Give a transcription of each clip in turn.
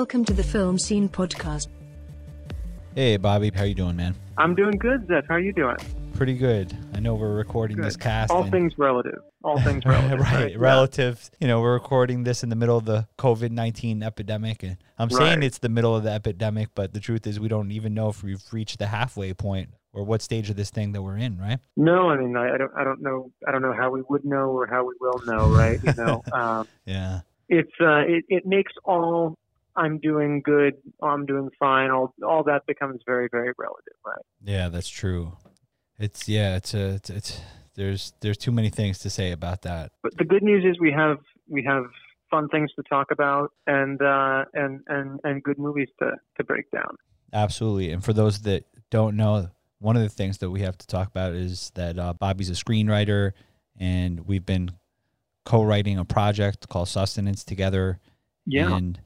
Welcome to the Film Scene Podcast. Hey, Bobby, how you doing, man? I'm doing good, Zef. How are you doing? Pretty good. I know we're recording Good. this cast. All and- things relative. All things relative. right, Yeah. relative. You know, we're recording this in the middle of the COVID nineteen epidemic, and I'm saying it's the middle of the epidemic, but the truth is we don't even know if we've reached the halfway point or what stage of this thing that we're in. Right? No, I mean, I, I don't, I don't know, I don't know how we would know or how we will know, right? You know, um, Yeah. it's, uh, it, it makes all I'm doing good, I'm doing fine, all, all that becomes very, very relative, right? Yeah, that's true. It's yeah, it's a it's, it's there's there's too many things to say about that. But the good news is we have, we have fun things to talk about and, uh, and, and, and good movies to, to break down. Absolutely. And for those that don't know, one of the things that we have to talk about is that uh, Bobby's a screenwriter, and we've been co-writing a project called Sustenance together. Yeah. And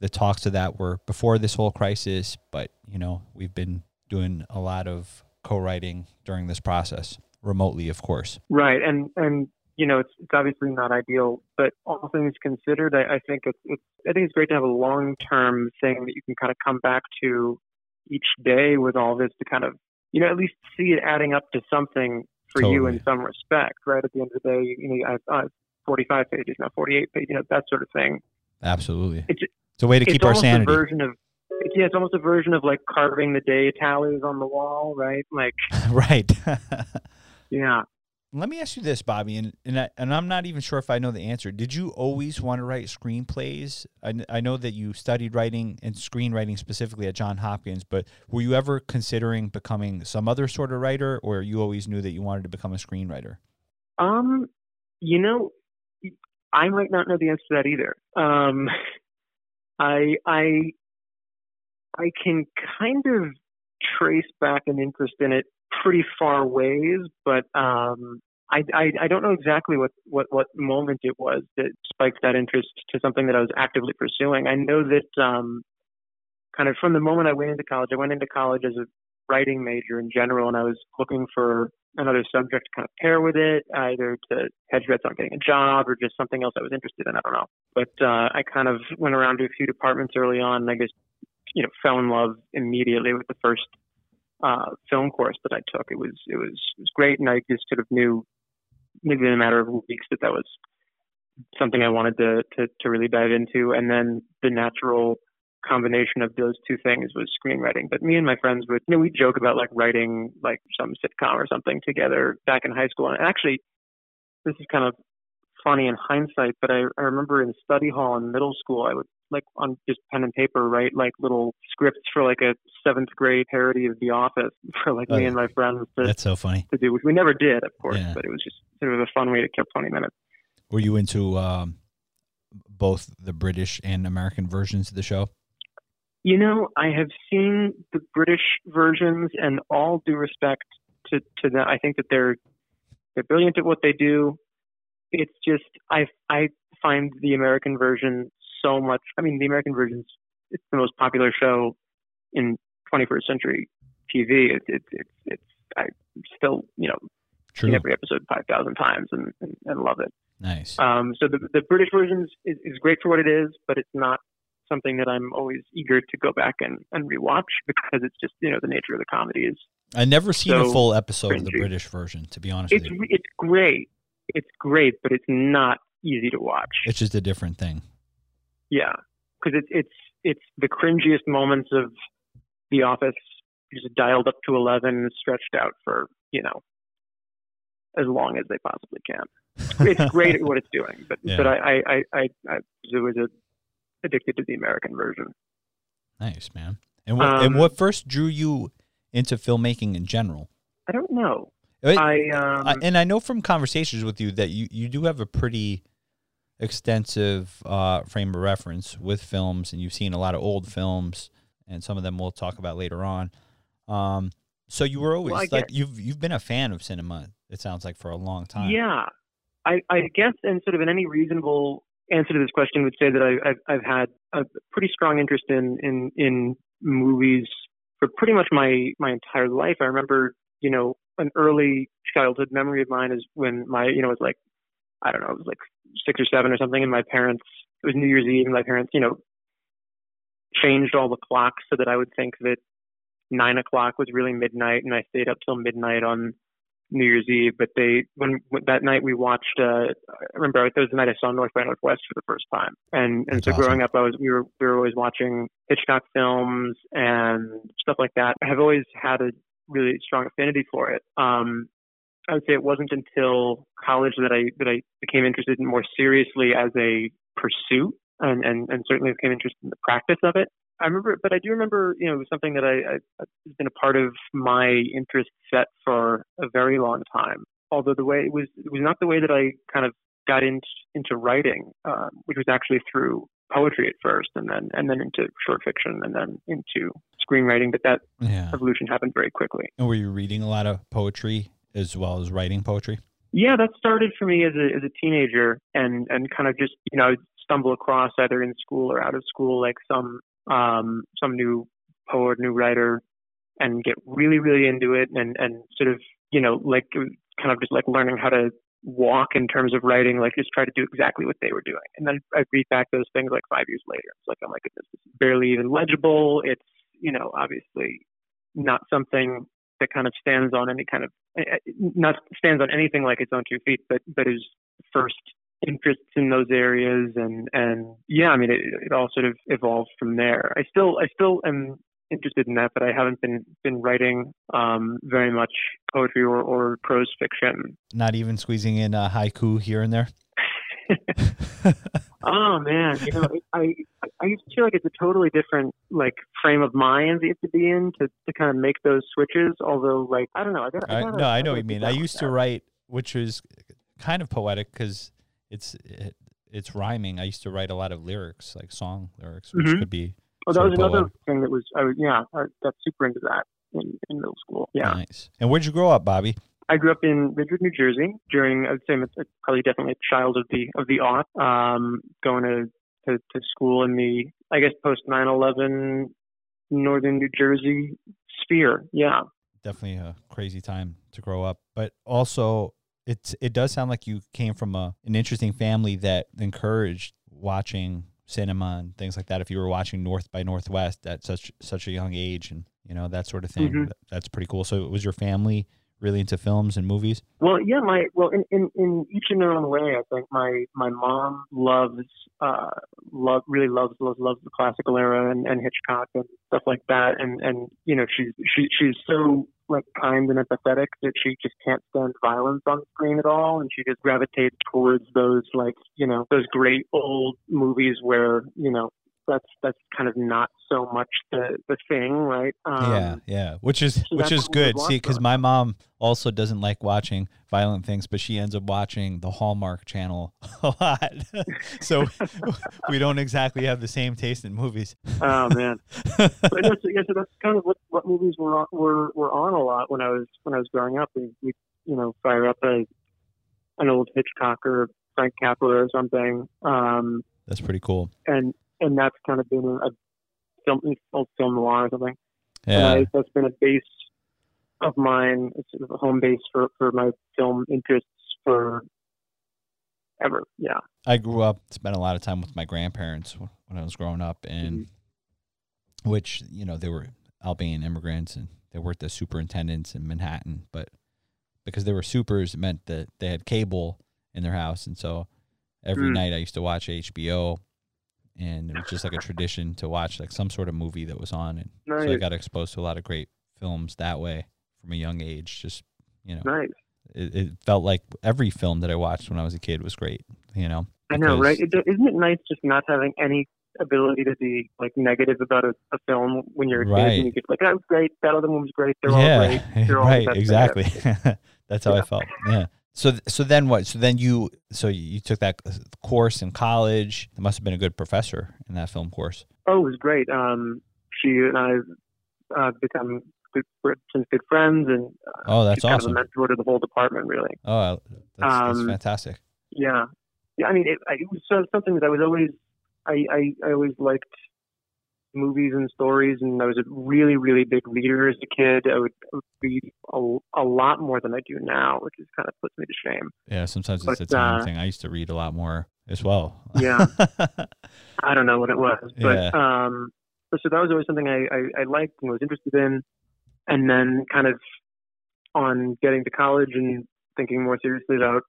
the talks of that were before this whole crisis, but you know we've been doing a lot of co-writing during this process remotely, of course. Right, and and you know it's it's obviously not ideal, but all things considered, I, I think it's, it's I think it's great to have a long term thing that you can kind of come back to each day with all this to kind of you know at least see it adding up to something for you in some respect. Right at the end of the day, you know, I have uh, 45 pages now, 48 pages, you know that sort of thing. Absolutely, It's- it's a way to it's keep our almost sanity. a version of it's, yeah, it's almost a version of like carving the day tallies on the wall, right? Like right. yeah. Let me ask you this, Bobby, and and, I, and I'm not even sure if I know the answer. Did you always want to write screenplays? I, I know that you studied writing and screenwriting specifically at John Hopkins, but were you ever considering becoming some other sort of writer, or you always knew that you wanted to become a screenwriter? Um, you know, I might not know the answer to that either. Um, I I I can kind of trace back an interest in it pretty far ways, but um, I, I I don't know exactly what what what moment it was that spiked that interest to something that I was actively pursuing. I know that um, kind of from the moment I went into college, I went into college as a writing major in general, and I was looking for another subject to kind of pair with it, either to hedge bets on getting a job or just something else I was interested in. I don't know. But uh, I kind of went around to a few departments early on, and I just, you know, fell in love immediately with the first uh, film course that I took. It was it was it was great, and I just sort of knew, maybe in a matter of weeks, that that was something I wanted to to, to really dive into. And then the natural combination of those two things was screenwriting. But me and my friends would, you know, we joke about like writing like some sitcom or something together back in high school. And actually, this is kind of funny in hindsight, but I, I remember in study hall in middle school, I would like on just pen and paper write like little scripts for like a seventh grade parody of The Office for like Oh, me and my friends to, That's so funny. to do, which we never did, of course, Yeah. but it was just sort of a fun way to kill 20 minutes. Were you into um, both the British and American versions of the show? You know, I have seen the British versions, and all due respect to to them, I think that they're they're brilliant at what they do. It's just I I find the American version so much. I mean, the American version's it's the most popular show in 21st century TV. It's it's it's, it's I still you know True. seen every episode 5,000 times and, and and love it. Nice. Um, so the the British version is, is great for what it is, but it's not something that I'm always eager to go back and, and rewatch because it's just you know the nature of the comedy is I never seen a full episode of the. British version, to be honest it's with you. it's great, it's great, but it's not easy to watch. It's just a different thing. yeah, because it's it's it's the cringiest moments of The Office just dialed up to eleven and stretched out for you know as long as they possibly can. It's great at what it's doing, but Yeah. but I I I I, I was a, addicted to the American version. Nice, man. And what, and Um, what first drew you into filmmaking in general? I don't know. It- I um, I- and I know from conversations with you that you, you do have a pretty extensive uh, frame of reference with films, and you've seen a lot of old films, and some of them we'll talk about later on. Um, so you were always Well, like get- you've you've been a fan of cinema. It sounds like for a long time. Yeah, I, I guess, and sort of in any reasonable answer to this question would say that I, I've, I've had a pretty strong interest in, in, in movies for pretty much my, my entire life. I remember, you know, an early childhood memory of mine is when my, you know, it was like, I don't know, it was like six or seven or something, and my parents, it was New Year's Eve, and my parents, you know, changed all the clocks so that I would think that nine o'clock was really midnight, and I stayed up till midnight on New Year's Eve. But they when, when that night we watched. Uh, I remember that was the night I saw North by Northwest for the first time, and and That's so awesome. growing up, I was we were we were always watching Hitchcock films and stuff like that. I have always had a really strong affinity for it. Um, I would say it wasn't until college that I that I became interested in more seriously as a pursuit, and and, and certainly became interested in the practice of it. I remember, but I do remember, you know, it was something that I, I has been a part of my interest set for a very long time. Although the way it was, it was not the way that I kind of got into into writing, um, which was actually through poetry at first, and then and then into short fiction, and then into screenwriting. But that Yeah. evolution happened very quickly. And were you reading a lot of poetry as well as writing poetry? Yeah, that started for me as a as a teenager, and and kind of just you know stumble across either in school or out of school like some um some new poet, new writer, and get really really into it, and and sort of you know like kind of just like learning how to walk in terms of writing, like just try to do exactly what they were doing, and then I read back those things like five years later. It's like I'm like this is barely even legible. It's you know obviously not something that kind of stands on any kind of eh, not stands on anything like its own two feet, but but is first interests in those areas and and yeah, I mean it, it all sort of evolved from there. I still I still am interested in that, but I haven't been been writing um, very much poetry or, or prose fiction. Not even squeezing in a haiku here and there? Oh man, you know, I I used to feel like it's a totally different like frame of mind that you have to be in to, to kind of make those switches. Although, like I don't know, I, gotta, I I, gotta, no, I know gotta what you mean. I used to write, which was kind of poetic because it's it, it's rhyming. I used to write a lot of lyrics, like song lyrics, which Mhm. could be Oh, that was another thing that was I was yeah, I got super into that in, in middle school. Yeah. nice. And where'd you grow up, Bobby? I grew up in Ridgewood, New Jersey. During, I'd say, I'm probably definitely a child of the of the aught. Um, going to, to to school in the, I guess, post 9/11 northern New Jersey sphere. Yeah. Definitely a crazy time to grow up, but also it's it does sound like you came from a an interesting family that encouraged watching cinema and things like that. If you were watching North by Northwest at such such a young age, and you know that sort of thing, Mhm. that- that's pretty cool. So, was your family really into films and movies? Well, yeah, my well, in, in in each in their own way. I think my my mom loves uh love really loves loves loves the classical era and, and Hitchcock and stuff like that. And and you know she's she she's so like kind and empathetic that she just can't stand violence on screen at all, and she just gravitates towards those like you know those great old movies where you know that's that's kind of not so much the the thing, right? Um, yeah, yeah, which is so which is what we would good. See, because my mom also doesn't like watching violent things, but she ends up watching the Hallmark Channel a lot. so we don't exactly have the same taste in movies. Oh man. but so, yeah, so that's kind of what, what movies were on, were were on a lot when I was when I was growing up. We, we you know fire up a an old Hitchcock or Frank Capra or something, um, That's pretty cool. and and that's kind of been a, a film old film noir or something. Yeah, I, that's been a base of mine, it's sort of a home base for for my film interests for ever. Yeah. I grew up, spent a lot of time with my grandparents when I was growing up, and which you know they were Albanian immigrants and they worked as superintendents in Manhattan, but because they were supers, it meant that they had cable in their house, and so every Mm. night I used to watch HBO, and it was just like a tradition to watch like some sort of movie that was on, and so I got exposed to a lot of great films that way from a young age. Just you know, Nice. it, it felt like every film that I watched when I was a kid was great. You know, I know, right? Isn't it nice just not having any ability to be like negative about a, a film when you're a kid Right. and you get like, that was great, that other one was great, they're all yeah, great. They're all the right, exactly. That's how I felt. Yeah. So, so then what? So then you, so you took that course in college. There must have been a good professor in that film course. Oh, it was great. Um, she and I uh, become good, since good friends, and uh, Oh, that's she's kind awesome. of a mentor to the whole department, really. Oh, that's, that's Um, fantastic. Yeah, yeah. I mean, it, it was sort of something that I was always, I, I, I always liked movies and stories, and I was a really, really big reader as a kid. I would, I would read a, a lot more than I do now, which is kind of puts me to shame. Yeah, sometimes it's but, a time uh, thing. I used to read a lot more as well. Yeah. I don't know what it was, but Yeah. um, so that was always something I, I, I liked and was interested in. And then kind of on getting to college and thinking more seriously about,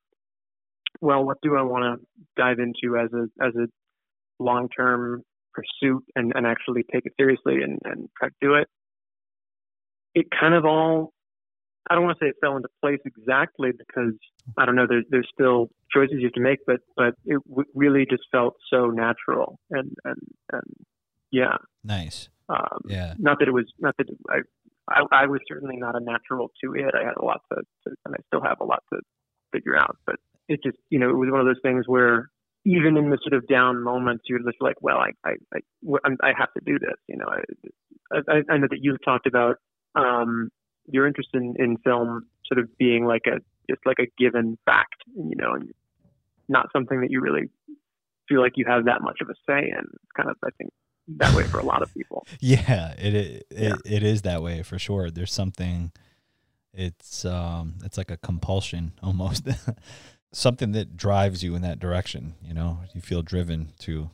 well, what do I want to dive into as a as a long term pursuit and, and actually take it seriously and, and try to do it. It kind of all I don't want to say it fell into place exactly because I don't know. There's there's still choices you have to make, but but it w- really just felt so natural and and and yeah. Nice. Um, Yeah. Not that it was not that I, I I was certainly not a natural to it. I had a lot to, to and I still have a lot to figure out. But it just you know it was one of those things where even in the sort of down moments, you're just like, well, I I I, I'm- have to do this. You know, I I, I know that you've talked about um, your interest in, in film sort of being like a just like a given fact, you know, and not something that you really feel like you have that much of a say in. It's kind of I think that way for a lot of people. Yeah, it it, Yeah. it it is that way for sure. There's something it's um it's like a compulsion almost. something that drives you in that direction, you know. You feel driven to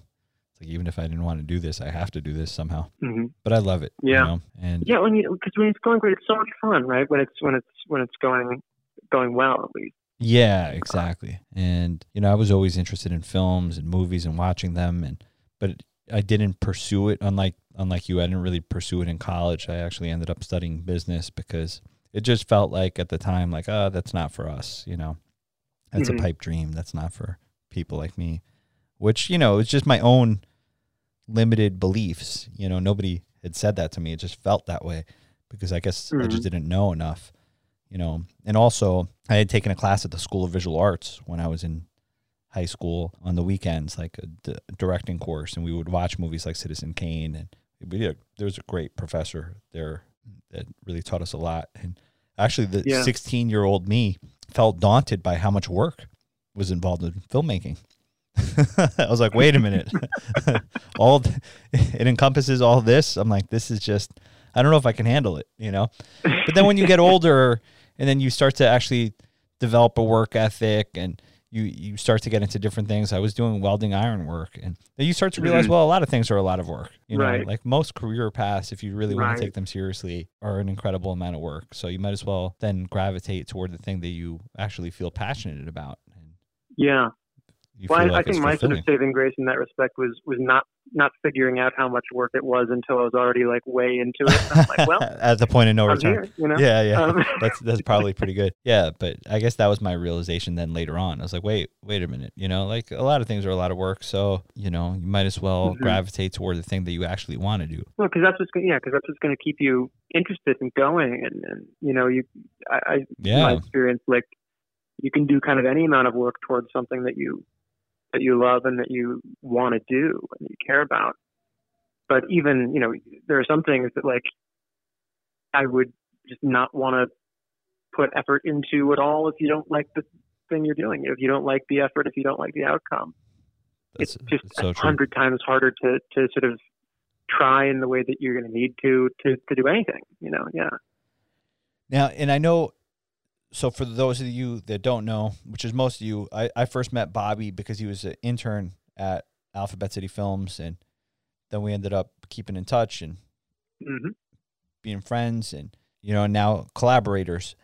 it's like even if I didn't want to do this, I have to do this somehow. hmm But I love it. you Yeah. know, And Yeah, when you because when it's going great, it's so much fun, right? When it's when it's when it's going going well, at least. Yeah, exactly. And you know, I was always interested in films and movies and watching them and but I didn't pursue it unlike unlike you I didn't really pursue it in college. I actually ended up studying business because it just felt like at the time like, oh, that's not for us, you know. That's Mhm. a pipe dream. That's not for people like me. Which, you know, it's just my own limited beliefs. You know, nobody had said that to me. It just felt that way because I guess I just Mhm. didn't know enough you know and also i had taken a class at the school of visual arts when i was in high school on the weekends like a d- directing course and we would watch movies like citizen kane and we had, there was a great professor there that really taught us a lot and actually the Yeah. 16 year old me felt daunted by how much work was involved in filmmaking. I was like wait a minute. All th- it encompasses all this. I'm like this is just i don't know if i can handle it you know? But then when you get older and then you start to actually develop a work ethic and you you start to get into different things i was doing welding iron work and then you start to realize Mhm. well a lot of things are a lot of work you know Right. like most career paths if you really want Right. to take them seriously are an incredible amount of work so you might as well then gravitate toward the thing that you actually feel passionate about Yeah. Well, like I think my sort of saving grace in that respect was was not not figuring out how much work it was until I was already like way into it. I'm like, well, at the point of no I'm return here, you know. yeah yeah Um, that's that's probably pretty good. Yeah, but I guess that was my realization then later on. I was like, wait, wait a minute. You know, like a lot of things are a lot of work, so you know, you might as well Mhm. gravitate toward the thing that you actually want to do. Well, because that's what's gonna, yeah, because that's what's going to keep you interested and going, and, and you know, you, I, I in my experience, like you can do kind of any amount of work towards something that you that you love and that you want to do and you care about. But even you know, there are some things that like I would just not want to put effort into at all if you don't like the thing you're doing. If you don't like the effort, if you don't like the outcome, that's, it's just that's so a hundred times harder to to sort of try in the way that you're going to need to to to do anything. You know, yeah. Now, and I know. So for those of you that don't know, which is most of you, I, I first met Bobby because he was an intern at Alphabet City Films, and then we ended up keeping in touch and hmm being friends, and you know now collaborators.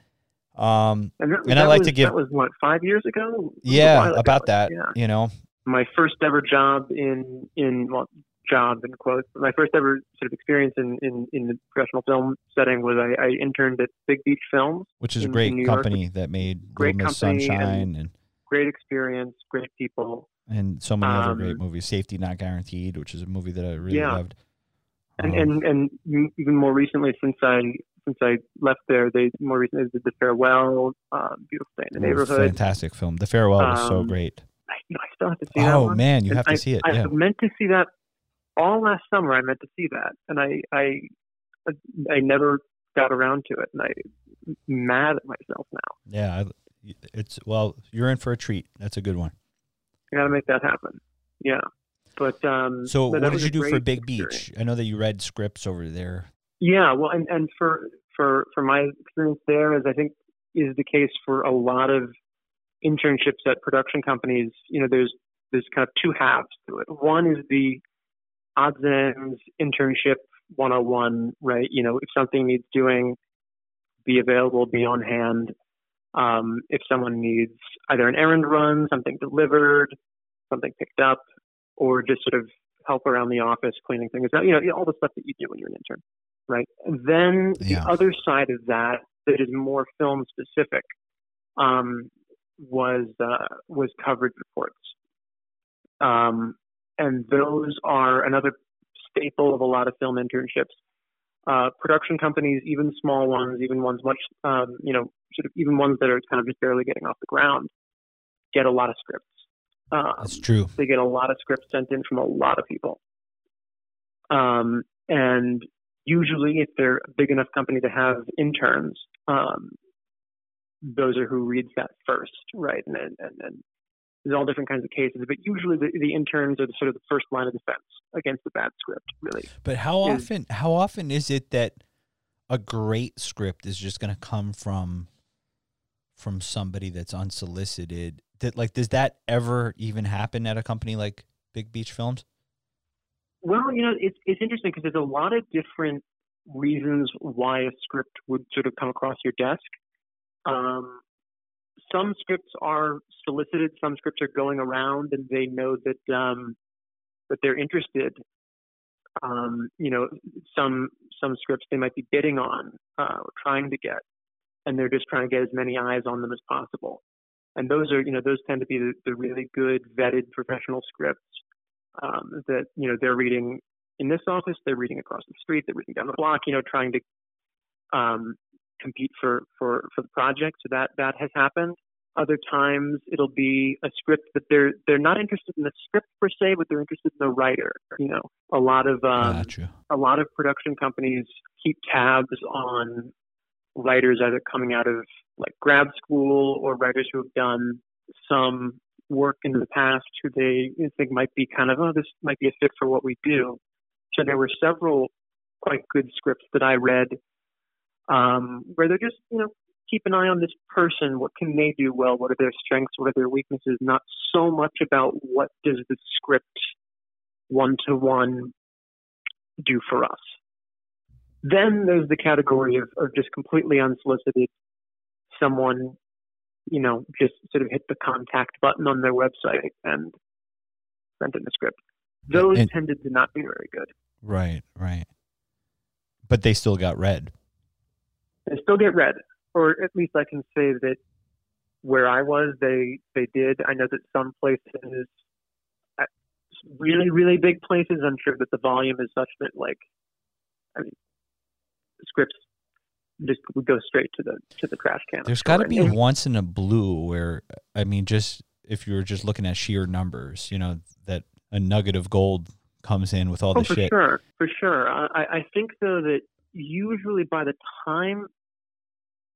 Um, And, that, And I like was, to give- that was what five years ago. It was a yeah, ago. about that. Yeah. You know, My first ever job in in well job in quotes. My first ever sort of experience in in, in the professional film setting was I, I interned at Big Beach Films. which is a great in New York. company that made Great Little Miss company and- Sunshine and, Great experience, great people. and so many other great um, movies. Safety Not Guaranteed, which is a movie that I really Yeah. loved. and Um, and and even more recently since I since I left there, they more recently did the farewell, uh, beautiful day in the oh, neighborhood. fantastic film. The Farewell was so Um, great. I, you know, I still have to see that Oh man, you have to see it. I Yeah, meant to see that all last summer. I meant to see that, and I I I never got around to it, and I'm mad at myself now. yeah. It's well, you're in for a treat. That's a good one. I got to make that happen. Yeah, but um. So, but what did you do for Big experience. Beach? I know that you read scripts over there. Yeah, well, and and for for for my experience there, as I think is the case for a lot of internships at production companies, you know, there's there's kind of two halves to it. One is the odds and ends, internship 101, right? You know, if something needs doing, be available, be on hand. Um, if someone needs either an errand run, something delivered, something picked up, or just sort of help around the office, cleaning things up, you know, all the stuff that you do when you're an intern, right? And then Yeah. the other side of that, that is more film specific, um, was uh, was coverage reports, um, and those are another staple of a lot of film internships. Uh, production companies, even small ones, even ones much, um, you know, sort of even ones that are kind of just barely getting off the ground, get a lot of scripts. Um, That's true. they get a lot of scripts sent in from a lot of people. Um, and usually, if they're a big enough company to have interns, um, those are who reads that first, right? And, and, and there's all different kinds of cases, but usually the, the interns are the, sort of the first line of defense against the bad script, really. But how is- often how often is it that a great script is just going to come from from somebody that's unsolicited? That like does that ever even happen at a company like Big Beach Films? Well, you know, it's it's interesting because there's a lot of different reasons why a script would sort of come across your desk. Um, some scripts are solicited, some scripts are going around, and they know that um, that they're interested. Um, you know, some some scripts they might be bidding on uh, or trying to get, and they're just trying to get as many eyes on them as possible. And those are, you know, those tend to be the, the really good vetted professional scripts um, that you know they're reading in this office, they're reading across the street, they're reading down the block, you know, trying to um, compete for, for for the project. So that that has happened. Other times it'll be a script that they're they're not interested in the script per se, but they're interested in the writer. You know, a lot of um, gotcha. a lot of production companies keep tabs on writers either coming out of like grad school or writers who have done some work in the past who they think might be kind of oh this might be a fit for what we do. So there were several quite good scripts that I read um, where they're just you know keep an eye on this person. What can they do well? What are their strengths? What are their weaknesses? Not so much about what does the script one to one do for us. Then there's the category of, of just completely unsolicited. Someone, you know, just sort of hit the contact button on their website and sent in a script. Those And- tended to not be very good. Right, right. But they still got read. They still get read, or at least I can say that where I was, they they did. I know that some places, uh, really really big places, I'm sure that the volume is such that like, I mean, scripts just would go straight to the to the trash can. There's got to be once in a blue where I mean, just if you're just looking at sheer numbers, you know, that a nugget of gold comes in with all Oh, the for shit. sure, for sure. I- I think though that usually by the time,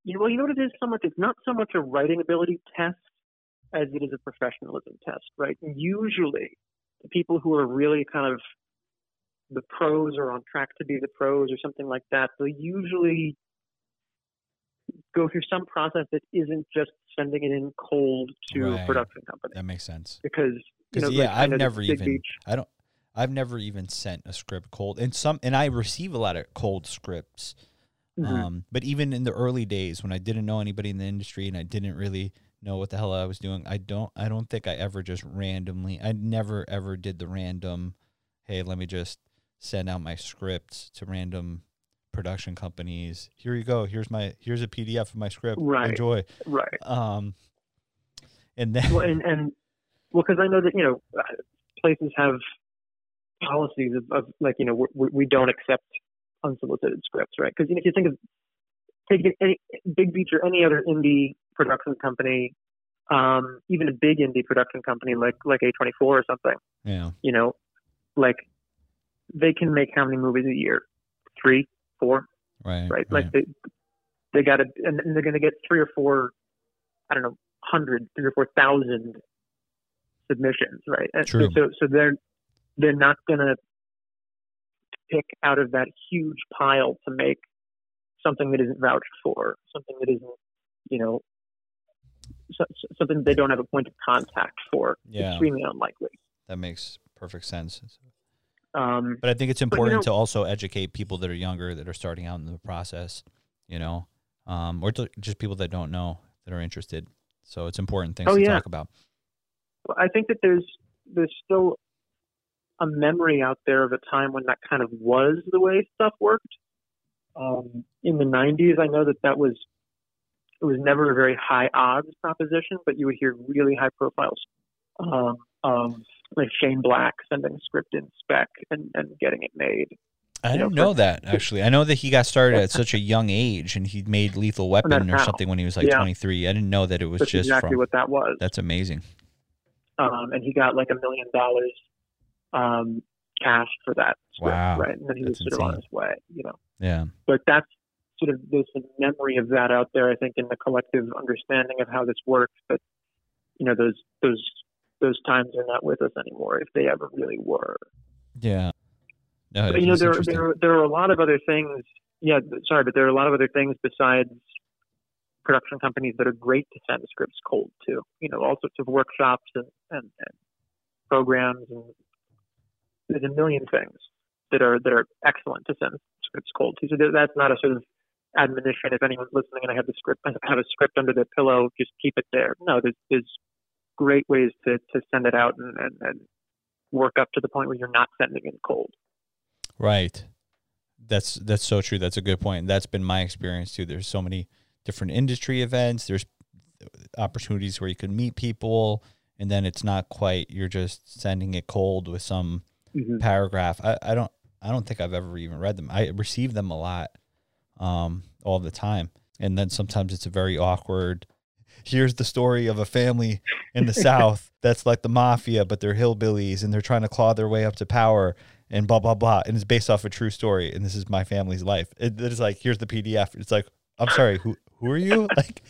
you know, well, you know what it is so much. It's not so much a writing ability test as it is a professionalism test, right? Usually, the people who are really kind of the pros or on track to be the pros or something like that, they'll usually go through some process that isn't just sending it in cold to Right. a production company That makes sense. because you know, yeah, like, I've never even Beach- I don't I've never even sent a script cold. And some and I receive a lot of cold scripts. Mhm. Um, but even in the early days when I didn't know anybody in the industry and I didn't really know what the hell I was doing, I don't I don't think I ever just randomly I never ever did the random, hey, let me just send out my scripts to random production companies. Here you go. Here's my here's a PDF of my script. Right. Enjoy. right. Um and then well, and, and well, because I know that you know uh, places have policies of, of like you know we, we don't accept unsolicited scripts, right? Because you know, if you think of taking any Big Beach or any other indie production company, um, even a big indie production company like like A24 or something, yeah. you know, like they can make how many movies a year? Three, four, Right. right? Like they they got to, and and they're going to get three or four, I don't know, hundred, three or four thousand submissions, right? And True. So so they're they're not going to pick out of that huge pile to make something that isn't vouched for, something that isn't, you know, so, so- something they don't have a point of contact for. Yeah. Extremely unlikely. That makes perfect sense. Um, But I think it's you important know- to also educate people that are younger that are starting out in the process, you know, um, or just people that don't know that are interested. So it's important things Oh, to yeah. talk about. I think that there's there's still a memory out there of a time when that kind of was the way stuff worked. Um, in the 90s, I know that that was it was never a very high odds proposition, but you would hear really high profiles um, of like Shane Black sending a script in spec and, and getting it made. I know, didn't know that actually. I know that he got started at such a young age and he made Lethal Weapon or how. something when he was like Yeah. 23. I didn't know that it was That's just exactly from. what that was. That's amazing. um, and he got like a million dollars um, cash for that script, Wow. right? And then he That's was sort of on his way, you know. Yeah. but that's sort of there's a memory of that out there. I think in the collective understanding of how this works, but you know those those those times are not with us anymore, if they ever really were. Yeah. No, But you know there interesting. there there are a lot of other things. Yeah, sorry, but there are a lot of other things besides production companies that are great to send scripts cold to. You know, all sorts of workshops and and, and programs and there's a million things that are that are excellent to send scripts cold to. So that's not a sort of admonition. If anyone's listening and I have the script, I have a script under their pillow, just keep it there. No, there's there's great ways to to send it out and and, and work up to the point where you're not sending it cold. Right. That's that's so true. That's a good point. That's been my experience too. There's so many different industry events. There's opportunities where you can meet people, and then it's not quite. You're just sending it cold with some Mm-hmm. paragraph. I, I don't I don't think I've ever even read them. I receive them a lot, um, all the time, and then sometimes it's a very awkward. Here's the story of a family in the South that's like the mafia, but they're hillbillies and they're trying to claw their way up to power and blah blah blah, and it's based off a true story. And this is my family's life. It, it's like here's the PDF. It's like I'm sorry, who who are you? Like,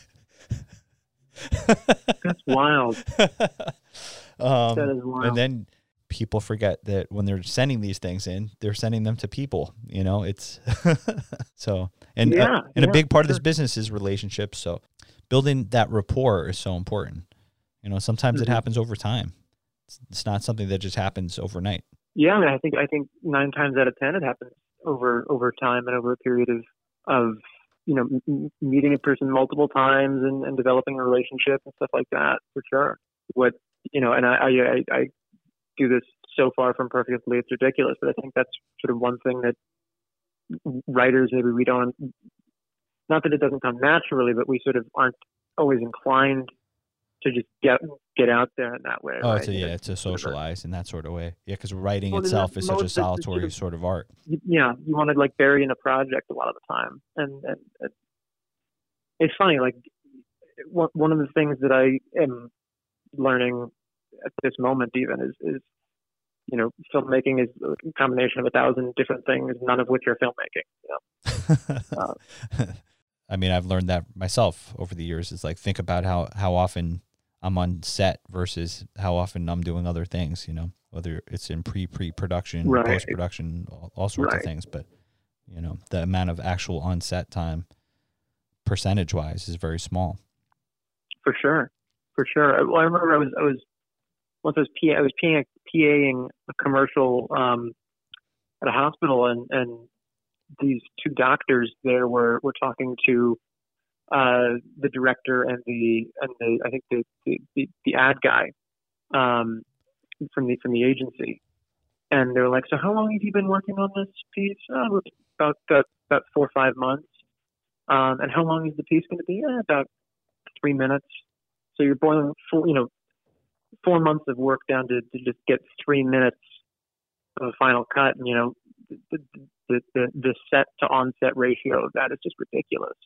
That's wild. um, That is wild. and then people forget that when they're sending these things in, they're sending them to people. You know, it's so and uh, Yeah, and a big part of this business is relationships. So building that rapport is so important. You know, sometimes it Mhm. happens over time. It's, it's not something that just happens overnight. Yeah, I mean, I think I think nine times out of ten it happens over over time and over a period of of you know m- meeting a person multiple times and, and developing a relationship and stuff like that for sure. What you know, and I, I, I do this so far from perfectly it's ridiculous, but I think that's sort of one thing that writers maybe we don't not that it doesn't come naturally, but we sort of aren't always inclined to just get get out there in that way. Oh, right? You yeah, to sort of a- socialize in that sort of way. Yeah, because writing Well, itself is such a most- that's- that's solitary sort of- sort of art. yeah, you want to like bury in a project a lot of the time, and and, and it's funny. Like one one of the things that I am learning at this moment, even is is you know, filmmaking is a combination of a thousand different things, none of which are filmmaking. You know? Uh, I mean, I've learned that myself over the years. It's like think about how how often I'm on set versus how often I'm doing other things. You know, whether it's in pre pre production, Right. post production, all, all sorts of things. But you know, the amount of actual on set time, percentage wise, is very small. For sure, for sure. Well, I remember I was I was once I was PA, I was PA, PAing a commercial um, at a hospital, and and these two doctors there were were talking to uh, the director and the and the I think the the, the, the ad guy um, from the from the agency, and they were like, "So how long have you been working on this piece?" Oh, about about about four or five months. Um, and how long is the piece going to be? Eh, about three minutes. So you're boiling, four, you know, four months of work down to, to just get three minutes of a final cut. And you know, the the the, the set to onset ratio of that is just ridiculous.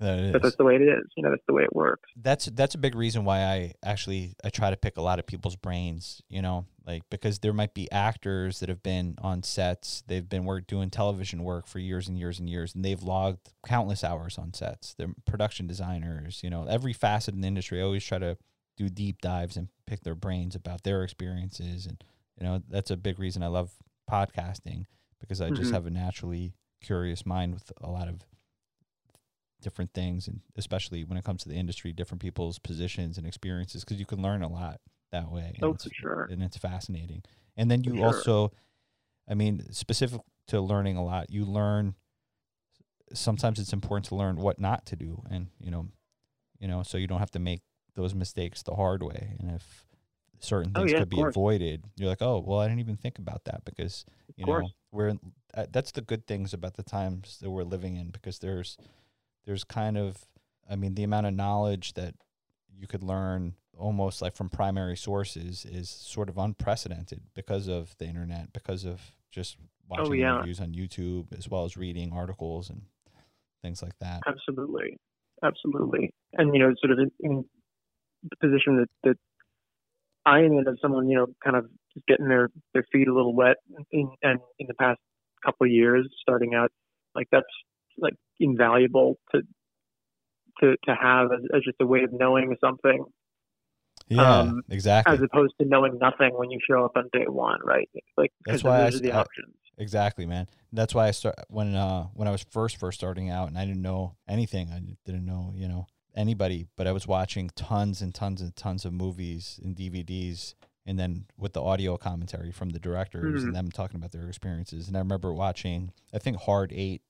That But that's the way it is. You know, that's the way it works. that's that's a big reason why I actually I try to pick a lot of people's brains, you know, like because there might be actors that have been on sets, they've been work doing television work for years and years and years, and they've logged countless hours on sets. They're production designers, you know, every facet in the industry. I always try to do deep dives and pick their brains about their experiences, and you know that's a big reason I love podcasting because I just Mhm. have a naturally curious mind with a lot of different things and especially when it comes to the industry different people's positions and experiences because you can learn a lot that way and Oh, it's, for sure. and it's fascinating and then you sure. also I mean, specific to learning a lot, you learn. Sometimes it's important to learn what not to do, and you know, you know, so you don't have to make those mistakes the hard way. And if certain Oh, things yeah, could be avoided, you're like, oh, well, I didn't even think about that because you know we're in, uh, that's the good things about the times that we're living in because there's there's kind of I mean the amount of knowledge that you could learn almost like from primary sources is sort of unprecedented because of the internet because of just watching Oh, yeah. interviews on YouTube as well as reading articles and things like that. Absolutely, absolutely. And you know, sort of in the position that that I am in as someone, you know, kind of just getting their their feet a little wet, in, and in the past couple of years, starting out, like that's like invaluable to to to have as, as just a way of knowing something, Yeah, Um, exactly. as opposed to knowing nothing when you show up on day one, right? Like That's why I those are the I- options. Exactly, man. That's why I start when uh when I was first first starting out and I didn't know anything. I didn't know, you know, anybody, but I was watching tons and tons and tons of movies and DVDs and then with the audio commentary from the directors and them talking about their experiences. And I remember watching I think Hard 8,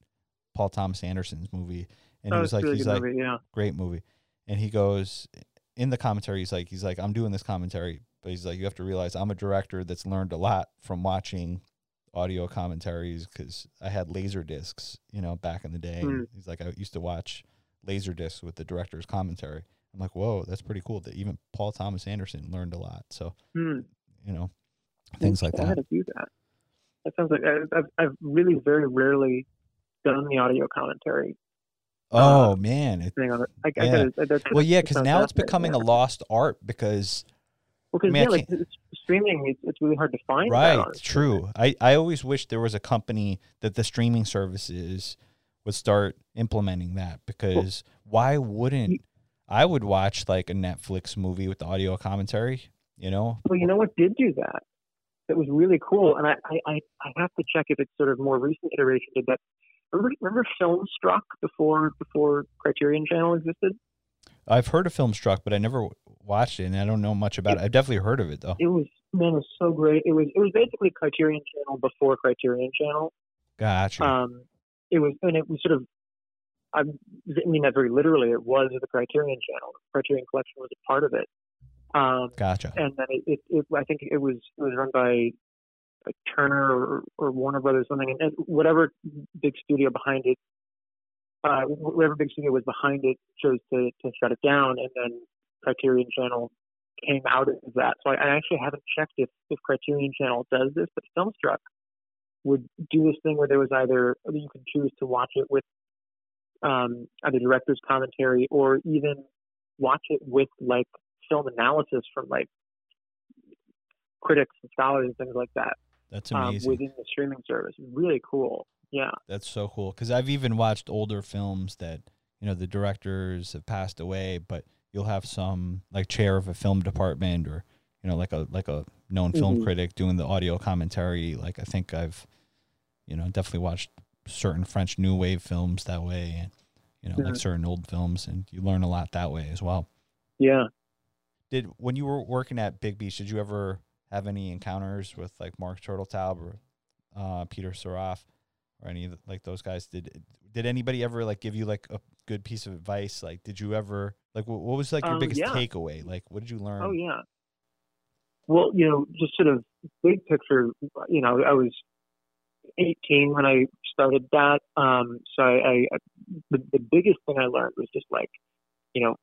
Paul Thomas Anderson's movie and oh, he was it's a like really he's like movie, yeah. great movie. And he goes in the commentary, he's like, he's like, I'm doing this commentary, but he's like, you have to realize I'm a director that's learned a lot from watching audio commentaries because I had laser discs, you know, back in the day. Mm. He's like, I used to watch laser discs with the director's commentary. I'm like, whoa, that's pretty cool that even Paul Thomas Anderson learned a lot. So, Hmm. you know, things like I that. had to do that. That sounds like I, I've, I've really very rarely done the audio commentary Oh uh, man, it, thing on. I, I Yeah. gotta, that, well, yeah, because now it's fascinating, becoming a lost art because Well, because I mean, yeah, like streaming, it's, it's really hard to find. Right, on true. I, I always wish there was a company that the streaming services would start implementing that because why wouldn't I would watch like a Netflix movie with the audio commentary, you know? Well, you know what did do that? That was really cool, and I, I, I have to check if it's sort of more recent iteration did that. Remember, remember Filmstruck before before Criterion Channel existed? I've heard of Filmstruck, but I never watched it and I don't know much about it. I've definitely heard of it though. It was man, it was so great. It was it was basically Criterion Channel before Criterion Channel. Gotcha. Um, it was, and it was sort of, I mean that very literally. It was the Criterion Channel. The Criterion Collection was a part of it. Um, gotcha. and then it, it, it, I think it was it was run by like Turner or, or Warner Brothers or something, and, and whatever big studio behind it, uh, wh- whatever big studio was behind it chose to to shut it down, and then Criterion Channel came out of that. So I, I actually haven't checked if if Criterion Channel does this, but Filmstruck would do this thing where there was either you could choose to watch it with um, either director's commentary or even watch it with like film analysis from like critics and scholars and things like that That's um, amazing. within the streaming service. Really cool. Yeah. That's so cool because I've even watched older films that you know the directors have passed away, but you'll have some like chair of a film department or you know like a like a known film Mhm. critic doing the audio commentary. Like I think I've you know definitely watched certain French new wave films that way, and you know like Mhm. certain old films, and you learn a lot that way as well. Yeah. Did when you were working at Big Beach, did you ever have any encounters with like Marc Turtletaub or uh, Peter Saraf or any of the, like those guys? Did did anybody ever like give you like a good piece of advice? Like, did you ever like what, what was like your Um, biggest yeah. takeaway? Like, what did you learn? Oh yeah. Well, you know, just sort of big picture. You know, I was 18 when I started that. Um, so I, I the, the biggest thing I learned was just like, you know,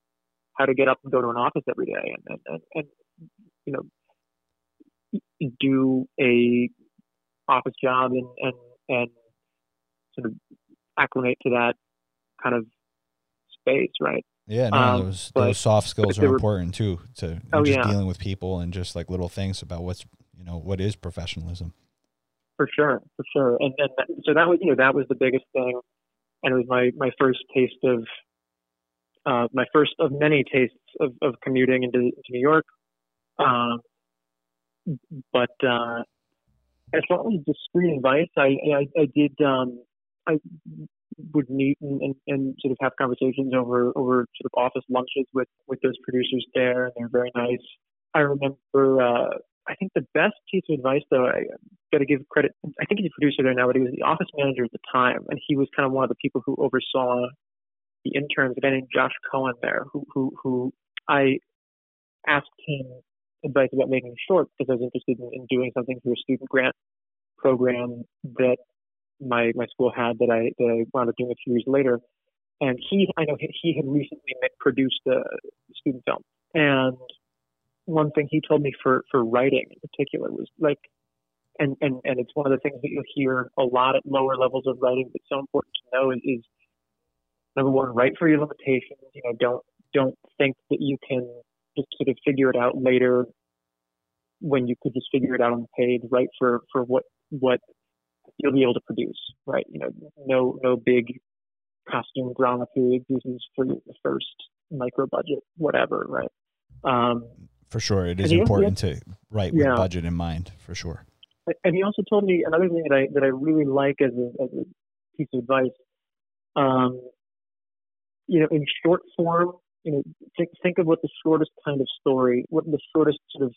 how to get up and go to an office every day, and and and, and you know, do a office job and and and sort of acclimate to that kind of space, right? Yeah, no, Um, those but- those soft skills are were- important too. To Oh, just yeah. dealing with people and just like little things about what's you know what is professionalism. For sure, for sure. And and that, so that was you know that was the biggest thing, and it was my my first taste of uh, my first of many tastes of, of commuting into, into New York. Um, but uh, as far as discrete advice, I I, I did um, I would meet and, and, and sort of have conversations over over sort of office lunches with with those producers there, and they're very nice. I remember. Uh, I think the best piece of advice, though, I, got to give credit. I think he's a producer there now, but he was the office manager at the time, and he was kind of one of the people who oversaw the interns. A guy named Josh Cohen there, who who who I asked him advice about making short because I was interested in, in doing something through a student grant program that my my school had that I that I wound up doing a few years later. And he, I know he, had recently produced a student film, and one thing he told me for for writing in particular was like and and and it's one of the things that you'll hear a lot at lower levels of writing that's so important to know is, is number one write for your limitations. You know don't don't think that you can just sort of figure it out later when you could just figure it out on the page. Write for for what what you'll be able to produce right you know no no big costume drama period pieces for the first micro budget whatever right um, for sure, it is important to write with yeah. budget in mind. For sure. And he also told me another thing that I that I really like as a, as a piece of advice. Um, you know, in short form, you know, think think of what the shortest kind of story, what the shortest sort of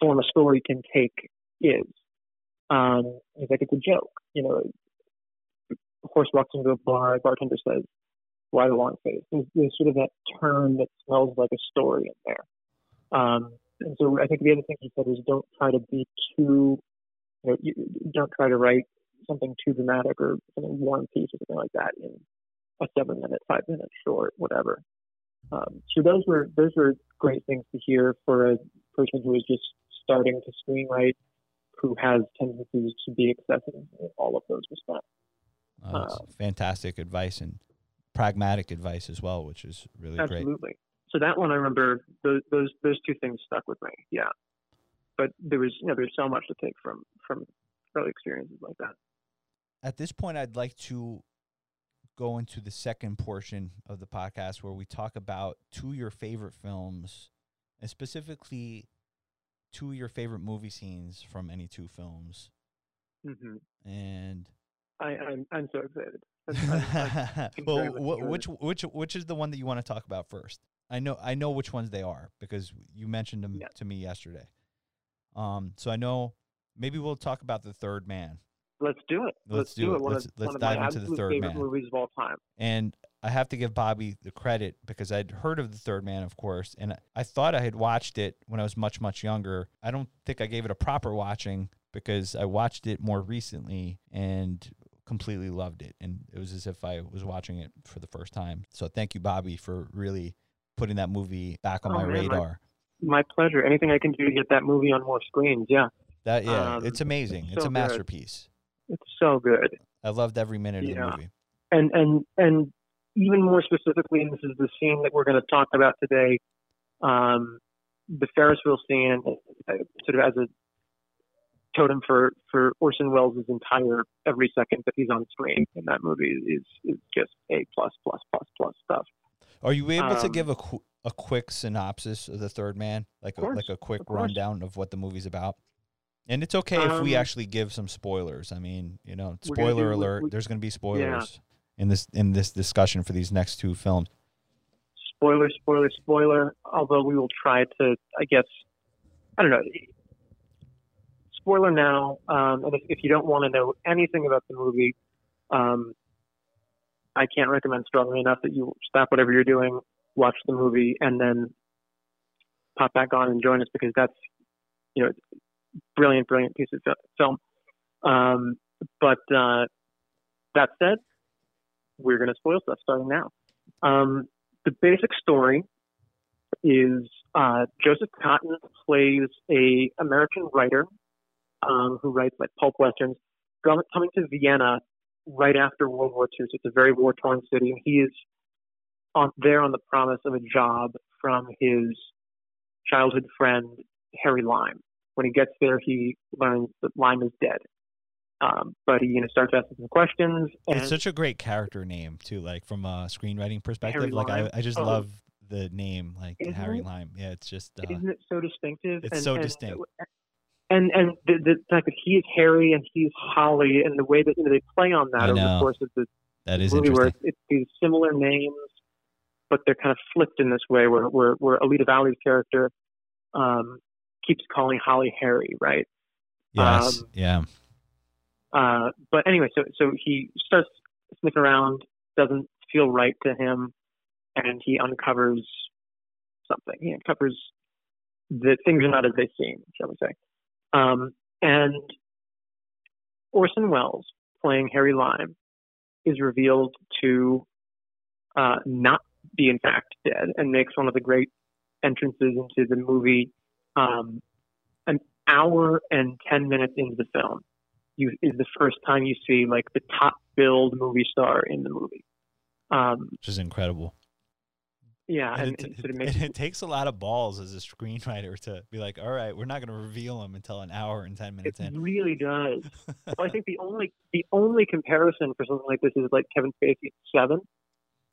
form a story can take is. Um, it's like it's a joke. You know, horse walks into a bar, bartender says, "Why the long face?" There's, there's sort of that turn that smells like a story in there. Um, and so I think the other thing he said is don't try to be too, you know, you, don't try to write something too dramatic or something one piece or something like that in a seven minute, five minute short, whatever. Um, so those were those were great things to hear for a person who is just starting to screenwrite, who has tendencies to be excessive in all of those respects. Uh, uh, fantastic advice and pragmatic advice as well, which is really absolutely. great. Absolutely so that one I remember those those those two things stuck with me. Yeah, but there was you know there's so much to take from from early experiences like that. At this point, I'd like to go into the second portion of the podcast where we talk about two of your favorite films, and specifically two of your favorite movie scenes from any two films. Mm-hmm. And I, I'm I'm so excited. well, which which which is the one that you want to talk about first? I know I know which ones they are because you mentioned them yeah. to me yesterday. Um, so I know maybe we'll talk about the Third Man. Let's do it. Let's, let's do, do, it. Let's, of, let's dive into the Third Man. Movies of all time. And I have to give Bobby the credit because I'd heard of the Third Man, of course, and I thought I had watched it when I was much much younger. I don't think I gave it a proper watching because I watched it more recently and completely loved it and it was as if I was watching it for the first time. So thank you Bobby for really putting that movie back on oh, my man, radar. My, my, pleasure. Anything I can do to get that movie on more screens, yeah. That yeah, um, it's amazing. It's, it's a masterpiece. Good. It's so good. I loved every minute yeah. of the movie. And and and even more specifically, and this is the scene that we're going to talk about today, um, the Ferris wheel scene, uh, sort of as a totem for for Orson Welles' entire every second that he's on screen in that movie is is just a plus plus plus plus stuff. Are you able um, to give a qu- a quick synopsis of the Third Man, like a, like a quick of rundown of what the movie's about? And it's okay um, if we um, actually give some spoilers. I mean, you know, spoiler do, alert. We, there's going to be spoilers yeah. In this in this discussion for these next two films. Spoiler, spoiler, spoiler. Although we will try to, I guess, I don't know. Spoiler now, um, and if, if you don't want to know anything about the movie, um, I can't recommend strongly enough that you stop whatever you're doing, watch the movie, and then pop back on and join us because that's you know brilliant, brilliant piece of film. Um, but uh, that said, we're going to spoil stuff starting now. Um, the basic story is uh, Joseph Cotten plays a American writer um, who writes like pulp westerns, coming to Vienna right after World War II. So it's a very war torn city. And he is on, there on the promise of a job from his childhood friend, Harry Lime. When he gets there, he learns that Lime is dead. Um, but he you know starts asking some questions. it's such a great character name too, like from a screenwriting perspective. Harry like I, I just oh. love the name, like Harry it? Lime. Yeah, it's just uh, isn't it so distinctive? It's and, so and, distinct and and the, the fact that he is Harry and he's Holly, and the way that you know, they play on that over the course of the that is movie, where it's, it's, these similar names, but they're kind of flipped in this way, where where, where Alida Valli's character um, keeps calling Holly Harry, right? Yes. Um, yeah. Uh, but anyway, so so he starts sniffing around, doesn't feel right to him, and he uncovers something. He uncovers that things are not as they seem, shall we say. Um, and Orson Welles, playing Harry Lime, is revealed to uh, not be in fact dead, and makes one of the great entrances into the movie. Um, an hour and ten minutes into the film, you is the first time you see like the top billed movie star in the movie. Um, Which is incredible. yeah, and, And it, and sort of it- makes and it takes a lot of balls as a screenwriter to be like, all right, we're not going to reveal him until an hour and 10 minutes It in. It really does. well, I think the only the only comparison for something like this is like Kevin Spacey in Seven,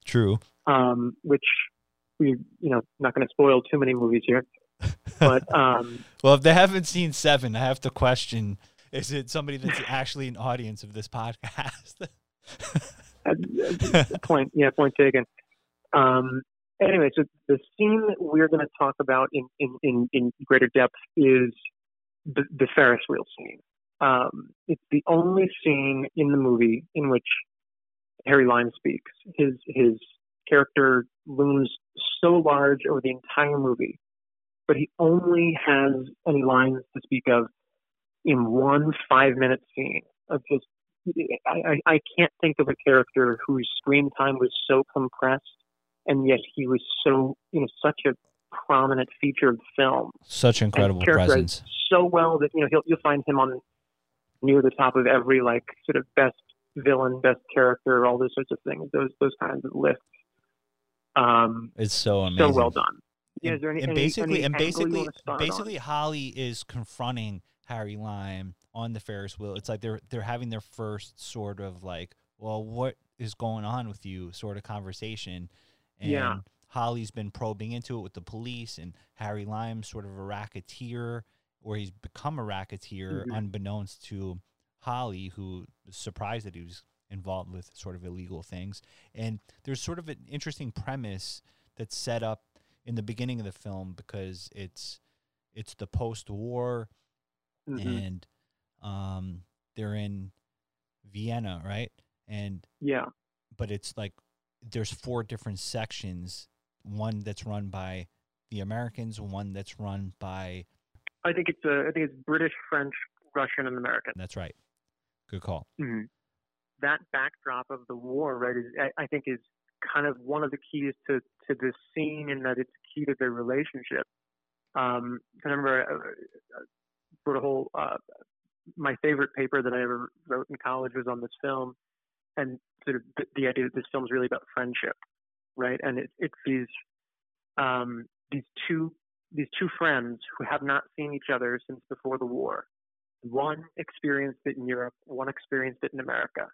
True. um, which we you know not going to spoil too many movies here, but um, Well, if they haven't seen Seven, I have to question is it somebody that's actually an audience of this podcast? point yeah point taken. Um, anyway, so the scene that we're going to talk about in, in, in, in greater depth is the, the Ferris wheel scene. Um, it's the only scene in the movie in which Harry Lime speaks. His his character looms so large over the entire movie, but he only has any lines to speak of in one five minute scene of just. I, I, I can't think of a character whose screen time was so compressed, and yet he was so you know such a prominent feature of the film Such incredible presence. so well that you know he'll, you'll find him on near the top of every like sort of best villain, best character, all those sorts of things. Those those kinds of lists. Um, It's so amazing. so well done. Yeah, is there any, and basically, any and basically, wanna start on? basically, Holly is confronting Harry Lime on the Ferris wheel. It's like they're they're having their first sort of like, well, what is going on with you? Sort of conversation. And Yeah. Holly's been probing into it with the police, and Harry Lime's sort of a racketeer, or he's become a racketeer Mhm. unbeknownst to Holly, who was surprised that he was involved with sort of illegal things. And there's sort of an interesting premise that's set up in the beginning of the film because it's it's the post-war Mhm. and um, they're in Vienna, right? And yeah, but it's like there's four different sections. One that's run by the Americans, one that's run by I think it's uh, I think it's British, French, Russian, and American. that's right. Good call. Mhm. That backdrop of the war, right, is I, I think is kind of one of the keys to to this scene, in that it's key to their relationship. Um, I remember Wrote a whole. Uh, my favorite paper that I ever wrote in college was on this film, and sort of the, the idea that this film is really about friendship, right? And it, it's these um, these two these two friends who have not seen each other since before the war. One experienced it in Europe, one experienced it in America.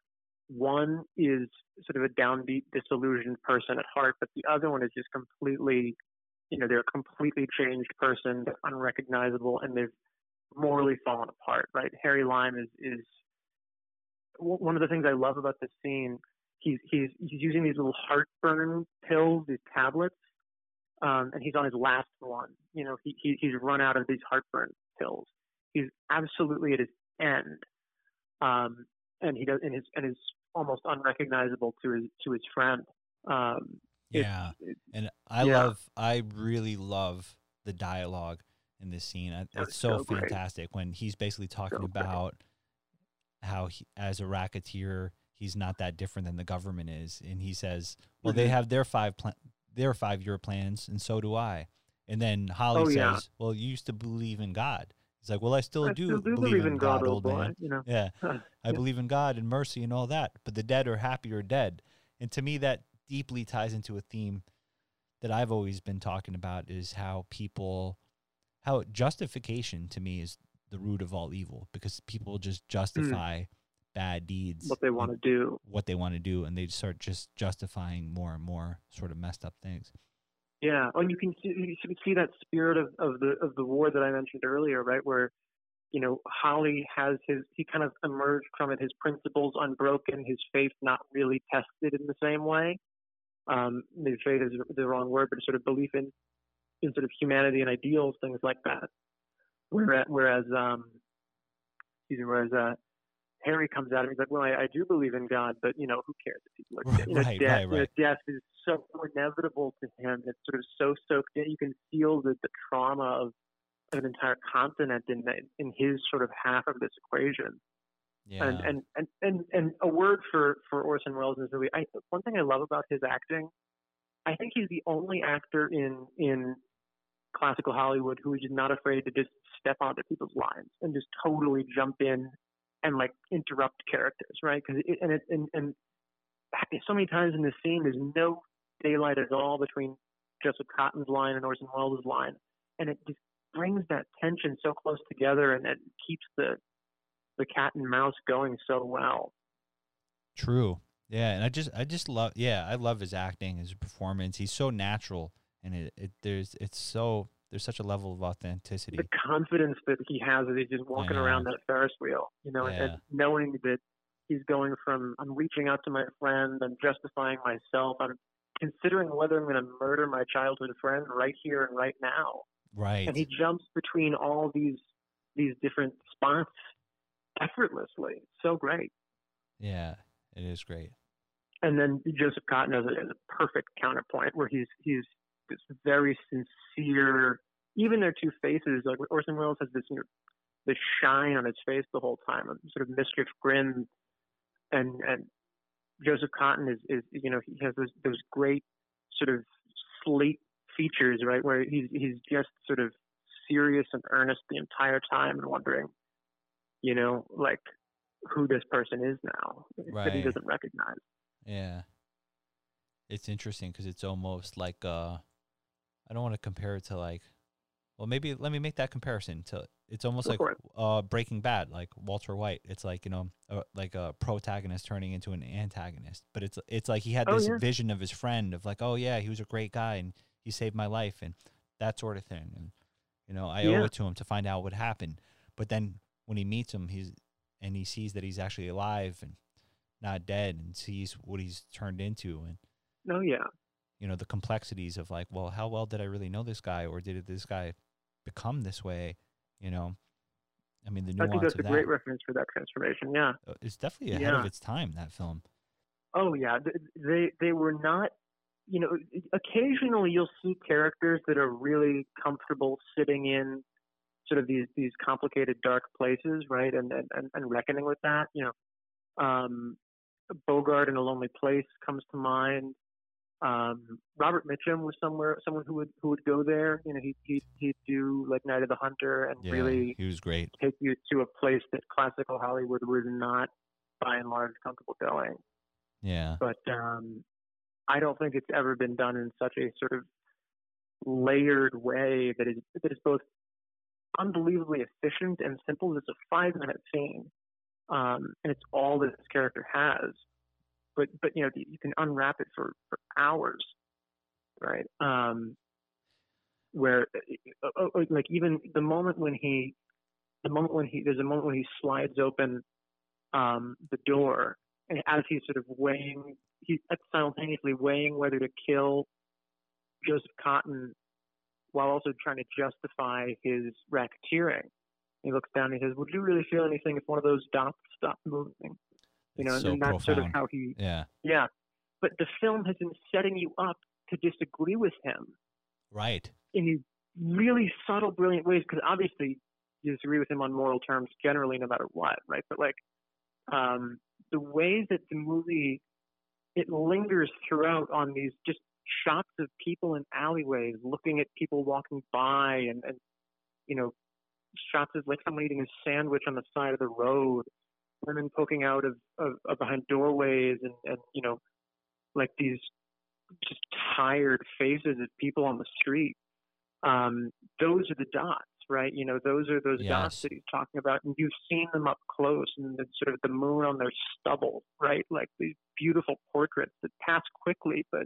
One is sort of a downbeat, disillusioned person at heart, but the other one is just completely, you know, they're a completely changed person, unrecognizable, and they've morally fallen apart, right? Harry Lime is is one of the things I love about this scene. He's he's he's using these little heartburn pills, these tablets, um, and he's on his last one. You know, he, he he's run out of these heartburn pills. He's absolutely at his end, um, and he does and his, and is almost unrecognizable to his to his friend. Um, Yeah. it- And I Yeah. love, I really love the dialogue in this scene. I- It's so, so great. fantastic when he's basically talking So great. about how he, as a racketeer, he's not that different than the government is, and he says, "Well, they Mhm. have their five plan, their five year plans, and so do I." And then Holly Oh, says, yeah. "Well, you used to believe in God." He's like, "Well, I still I do, still do believe, in God, old old boy. man." You know, Yeah. I Yeah. believe in God and mercy and all that, but the dead are happy or dead. And to me, that deeply ties into a theme that I've always been talking about is how people, how justification to me is the root of all evil because people just justify bad deeds, Hmm. what they want to do. what they want to do, and they start just justifying more and more sort of messed up things. Yeah, and you can see, you can see that spirit of, of the of the war that I mentioned earlier, right? Where you know Holly has his he kind of emerged from it, his principles unbroken, his faith not really tested in the same way. Um, maybe faith is the wrong word, but sort of belief in in sort of humanity and ideals, things like that. Whereas, whereas um, season, whereas uh, Harry comes out and he's like, "Well, I, I do believe in God, but you know, who cares if people are dead? You know, Right, death, right, you know, death is so inevitable to him. It's sort of so soaked in. You can feel the, the trauma of an entire continent in the, in his sort of half of this equation. Yeah. And, and and and and a word for for Orson Welles in this movie. I, one thing I love about his acting, I think he's the only actor in in classical Hollywood who is just not afraid to just step onto people's lines and just totally jump in and like interrupt characters, right? Because it, and it and and so many times in this scene, there's no daylight at all between Joseph Cotten's line and Orson Welles' line, and it just brings that tension so close together, and it keeps the the cat and mouse going so well. True. Yeah, and I just I just love yeah, I love his acting, his performance. He's so natural and it, it there's it's so there's such a level of authenticity. The confidence that he has as he's just walking know. around that Ferris wheel, you know, Yeah. and knowing that he's going from I'm reaching out to my friend, I'm justifying myself, I'm considering whether I'm going to murder my childhood friend right here and right now. Right. and he jumps between all these these different spots effortlessly. So great. yeah, it is great. And then Joseph Cotten is a, is a perfect counterpoint where he's he's this very sincere. Even their two faces, like Orson Welles has this you know, this shine on his face the whole time, a sort of mischief grin, and and Joseph Cotten is is you know he has those those great sort of slate features, right, where he's he's just sort of serious and earnest the entire time and wondering, you know, like who this person is now that he doesn't recognize. Yeah. It's interesting because it's almost like uh, I don't want to compare it to like, well, maybe let me make that comparison to. It's almost Go like uh, Breaking Bad, like Walter White. It's like you know, uh, like a protagonist turning into an antagonist. But it's it's like he had Oh, this yeah. vision of his friend of like, oh yeah, he was a great guy and he saved my life and that sort of thing. And you know, I owe it to him to find out what happened. But then when he meets him, he's and he sees that he's actually alive and not dead and sees what he's turned into and No, yeah. You know the complexities of like well how well did i really know this guy or did this guy become this way you know i mean the nuance I think that's a that great reference for that transformation. Yeah. uh, it's definitely ahead of its time that film Oh yeah. They they were not. You know, occasionally you'll see characters that are really comfortable sitting in sort of these these complicated dark places, right? And and and, and reckoning with that. You know, um, Bogart in A Lonely Place comes to mind. Um, Robert Mitchum was somewhere someone who would who would go there. You know, he he he'd do like Night of the Hunter and yeah really he was great take you to a place that classical Hollywood was not, by and large, comfortable going. yeah But um, I don't think it's ever been done in such a sort of layered way that is that is both unbelievably efficient and simple. It's a five minute scene, um, and it's all that this character has. But but you know you can unwrap it for, for hours, right? Um, where uh, uh, uh, like even the moment when he the moment when he there's a moment when he slides open um, the door and as he's sort of weighing he's simultaneously weighing whether to kill Joseph Cotten while also trying to justify his racketeering. He looks down and he says, "Would you really feel anything if one of those dots stopped moving?" You know, so and that's sort of how he yeah yeah. But the film has been setting you up to disagree with him right in these really subtle, brilliant ways. Because obviously, you disagree with him on moral terms generally, no matter what, right? But like um, the ways that the movie it lingers throughout on these just shots of people in alleyways, looking at people walking by, and, and you know, shots of like someone eating a sandwich on the side of the road, women poking out of, of, of behind doorways, and, and you know, like these just tired faces of people on the street. Um, those are the dots, right? You know, those are those Yes. dots that he's talking about, and you've seen them up close, and sort of the moon on their stubble, right? Like these beautiful portraits that pass quickly, but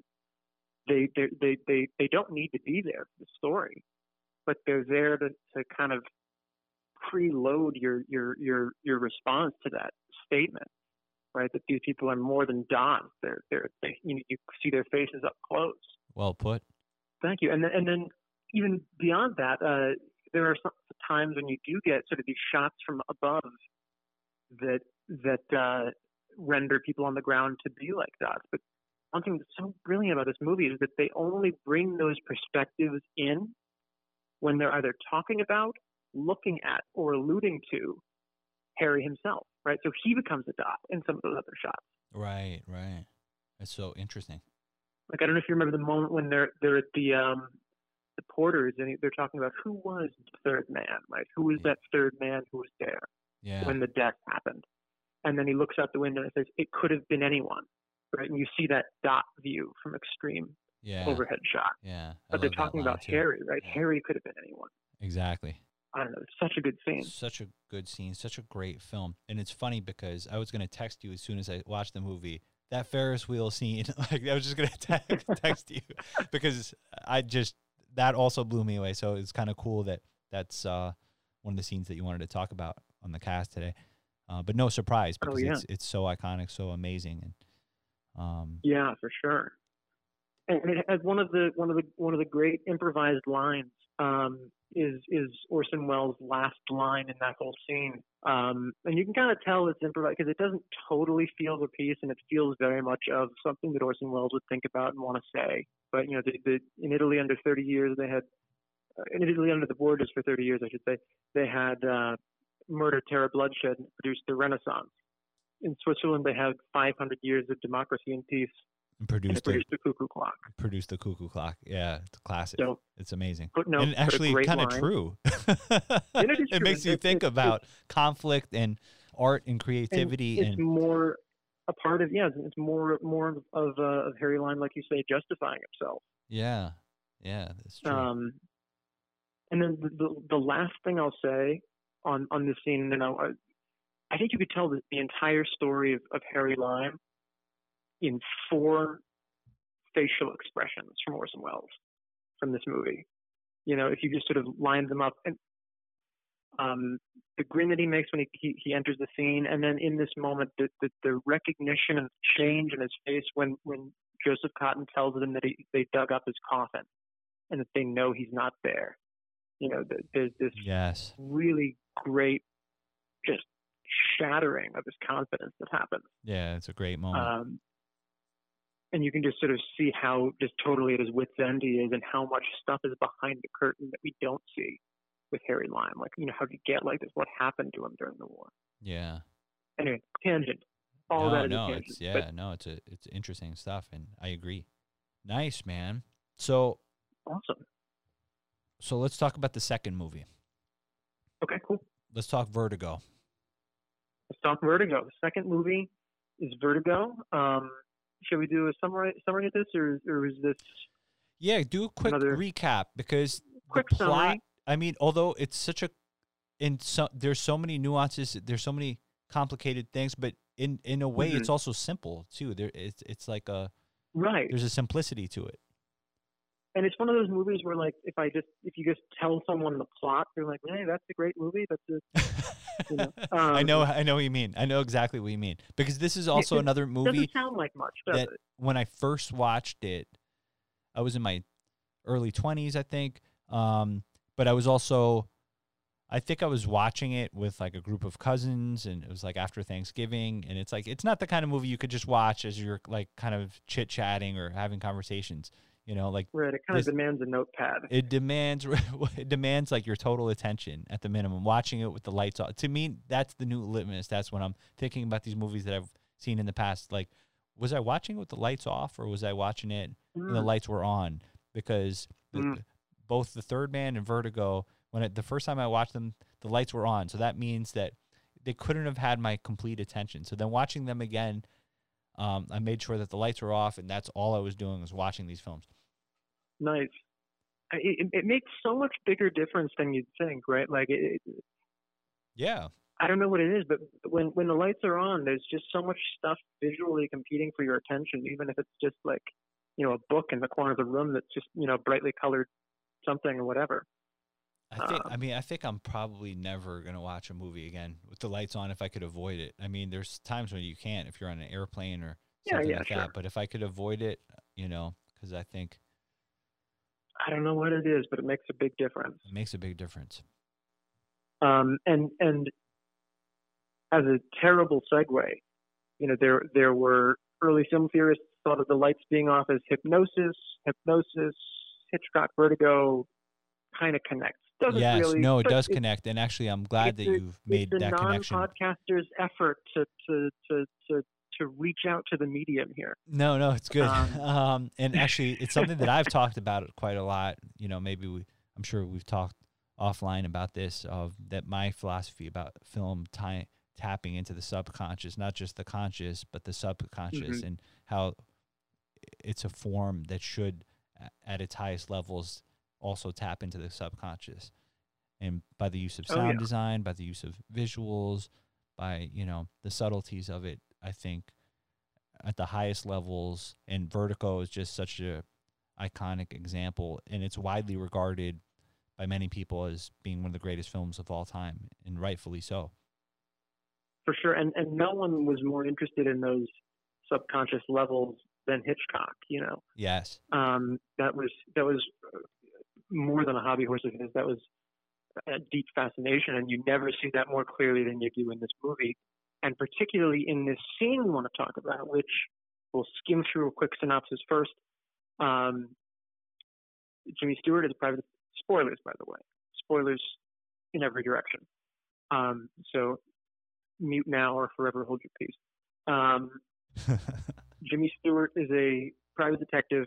they they they they, they don't need to be there for the story, but they're there to, to kind of preload your your your your response to that statement, right? That these people are more than dots. They're they're they, you know, you see their faces up close. well put Thank you. And then, and then even beyond that, uh, there are some times when you do get sort of these shots from above that that uh, render people on the ground to be like dots. But one thing that's so brilliant about this movie is that they only bring those perspectives in when they're either talking about, looking at, or alluding to Harry himself, right? So he becomes a dot in some of those other shots. Right, right. That's so interesting. Like I don't know if you remember the moment when they're they're at the um the porters and they're talking about who was the third man, right? Who was that third man who was there Yeah. when the death happened? And then he looks out the window and says, "It could have been anyone." Right, and you see that dot view from extreme yeah. overhead shot. Yeah. I But they're talking about too. Harry, right? Yeah. Harry could have been anyone. Exactly. I don't know. It's such a good scene. Such a good scene, such a great film. And it's funny because I was going to text you as soon as I watched the movie. That Ferris wheel scene, like I was just going to text, text you because I just that also blew me away. So it's kind of cool that that's uh, one of the scenes that you wanted to talk about on the cast today. Uh, but no surprise Oh, because yeah. it's it's so iconic, so amazing, and um, Yeah, for sure. And it has one of the one of the one of the great improvised lines um, is is Orson Welles' last line in that whole scene. Um, and you can kind of tell it's improvised because it doesn't totally feel the piece, and it feels very much of something that Orson Welles would think about and want to say. But you know, the, the, in Italy under 30 years, they had uh, in Italy under the Borgias for 30 years, I should say, they had uh, murder, terror, bloodshed, produced the Renaissance. In Switzerland, they had 500 years of democracy and peace, and and produced it the, produced cuckoo clock. produced the cuckoo clock. Yeah, it's a classic. So, it's amazing. footnote, and actually kind of line. true. And it is it makes you think about conflict and art and creativity it's and, more a part of yeah, it's- more more of uh, of Harry Lime, like you say, justifying himself. yeah, yeah, that's true. Um, and then the, the the last thing I'll say on on this scene, know, I, I think you could tell the, the entire story of, of Harry Lime in four facial expressions from Orson Welles from this movie. You know, if you just sort of line them up, and um, the grin that he makes when he, he he enters the scene, and then in this moment, the the, the recognition of change in his face when when Joseph Cotten tells them that he, they dug up his coffin and that they know he's not there. You know, th- there's this yes, really great, just shattering of his confidence that happens. yeah, it's a great moment. Um, and you can just sort of see how just totally at his wits' end he is, and how much stuff is behind the curtain that we don't see with Harry Lime. Like, you know, how did he get like this? What happened to him during the war? yeah, Anyway, tangent. All no, that is no, tangent. it's yeah, But no, it's a it's interesting stuff, and I agree. Nice man. So awesome. so let's talk about the second movie. Okay, cool. Let's talk Vertigo. Let's talk Vertigo. The second movie is Vertigo. Um, shall we do a summary summary of this, or or is this Yeah, do a quick Another- recap because quick the plot. summary? I mean, although it's such a, in so there's so many nuances, there's so many complicated things, but in in a way, Mm-hmm. it's also simple too. There, it's it's like a right? there's a simplicity to it. and it's one of those movies where like if I just if you just tell someone the plot, they're like, "Hey, that's a great movie. That's a You know, I um, know, I know what you mean. I know exactly what you mean because this is also another movie doesn't sound like much, does it? when I first watched it, I was in my early 20s, I think. Um, but I was also, I think I was watching it with like a group of cousins, and it was like after Thanksgiving. And it's like, it's not the kind of movie you could just watch as you're like kind of chit chatting or having conversations, you know, like Right. It kind of demands a notepad. it demands it demands like your total attention at the minimum watching it with the lights off to me that's the new litmus that's when i'm thinking about these movies that i've seen in the past like was i watching it with the lights off or was i watching it and the Mm, lights were on because the, Mm. both the third man and vertigo when it, the first time i watched them the lights were on so that means that they couldn't have had my complete attention so then watching them again um, i made sure that the lights were off and that's all i was doing was watching these films nice. I- It, it makes so much bigger difference than you'd think, right? Like it, yeah I don't know what it is, but when when the lights are on, there's just so much stuff visually competing for your attention, even if it's just like, you know, a book in the corner of the room that's just you know brightly colored something or whatever. I think. I Um, mean, I think I'm probably never gonna watch a movie again with the lights on if I could avoid it. I mean, there's times when you can't if you're on an airplane or Yeah, something yeah, like sure. that. But if I could avoid it, you know, because I think I don't know what it is, but it makes a big difference. it makes a big difference. Um, and and as a terrible segue, you know, there there were early film theorists thought of the lights being off as hypnosis, hypnosis, Hitchcock vertigo kind of connects. Doesn't yes, really, no, it does it's- connect, and actually, I'm glad that a- you've made it's a that connection. non-podcaster's effort to to to to to reach out to the medium here. No, no, it's good. Um, Um, and actually, it's something that I've talked about quite a lot. You know, maybe we, I'm sure we've talked offline about this. Of that, my philosophy about film tapping into the subconscious, not just the conscious, but the subconscious, Mhm. and how it's a form that should, at its highest levels, also tap into the subconscious. And by the use of Oh, sound yeah. design, by the use of visuals, by you know the subtleties of it, I think at the highest levels and vertigo is just such a iconic example and it's widely regarded by many people as being one of the greatest films of all time and rightfully so for sure. And and no one was more interested in those subconscious levels than Hitchcock. You know, yes um, that was that was uh, more than a hobby horse of his. That was a deep fascination, and you never see that more clearly than you do in this movie, and particularly in this scene we want to talk about, which we'll skim through a quick synopsis first. Um, Jimmy Stewart is a private. Spoilers, by the way. Spoilers in every direction. Um, so mute now or forever hold your peace. Um, Jimmy Stewart is a private detective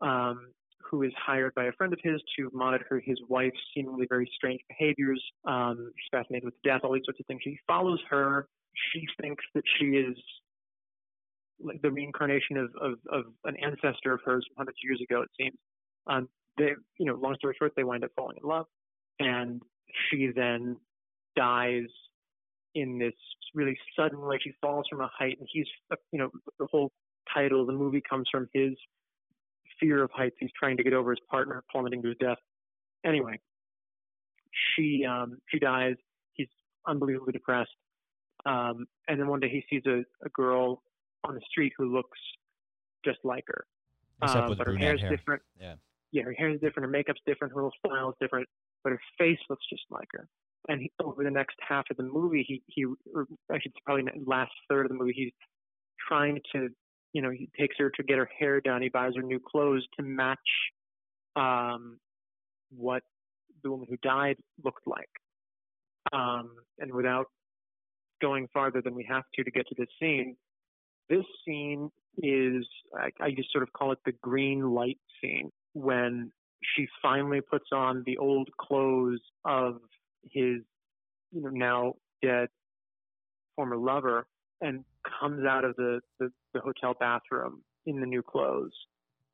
um, who is hired by a friend of his to monitor his wife's seemingly very strange behaviors. Um, she's fascinated with death, all these sorts of things. He follows her. She thinks that she is like the reincarnation of, of, of an ancestor of hers hundreds of years ago, it seems. Um, they, you know, long story short, they wind up falling in love, and she then dies in this really sudden way. She falls from a height, and he's, uh, you know, the whole title of the movie comes from his fear of heights. He's trying to get over his partner plummeting to his death. Anyway, she um, she dies. He's unbelievably depressed. Um, and then one day he sees a, a girl on the street who looks just like her. except Um, with but her hair's hair different. Yeah. Yeah, her hair is different. Her makeup's different. Her whole style is different. But her face looks just like her. And he, over the next half of the movie, he he or actually it's probably the last third of the movie, he's trying to, you know, he takes her to get her hair done. He buys her new clothes to match um, what the woman who died looked like. Um, and without going farther than we have to to get to this scene, this scene is I, I just sort of call it the green light scene when she finally puts on the old clothes of his you know now dead former lover and comes out of the, the, the hotel bathroom in the new clothes.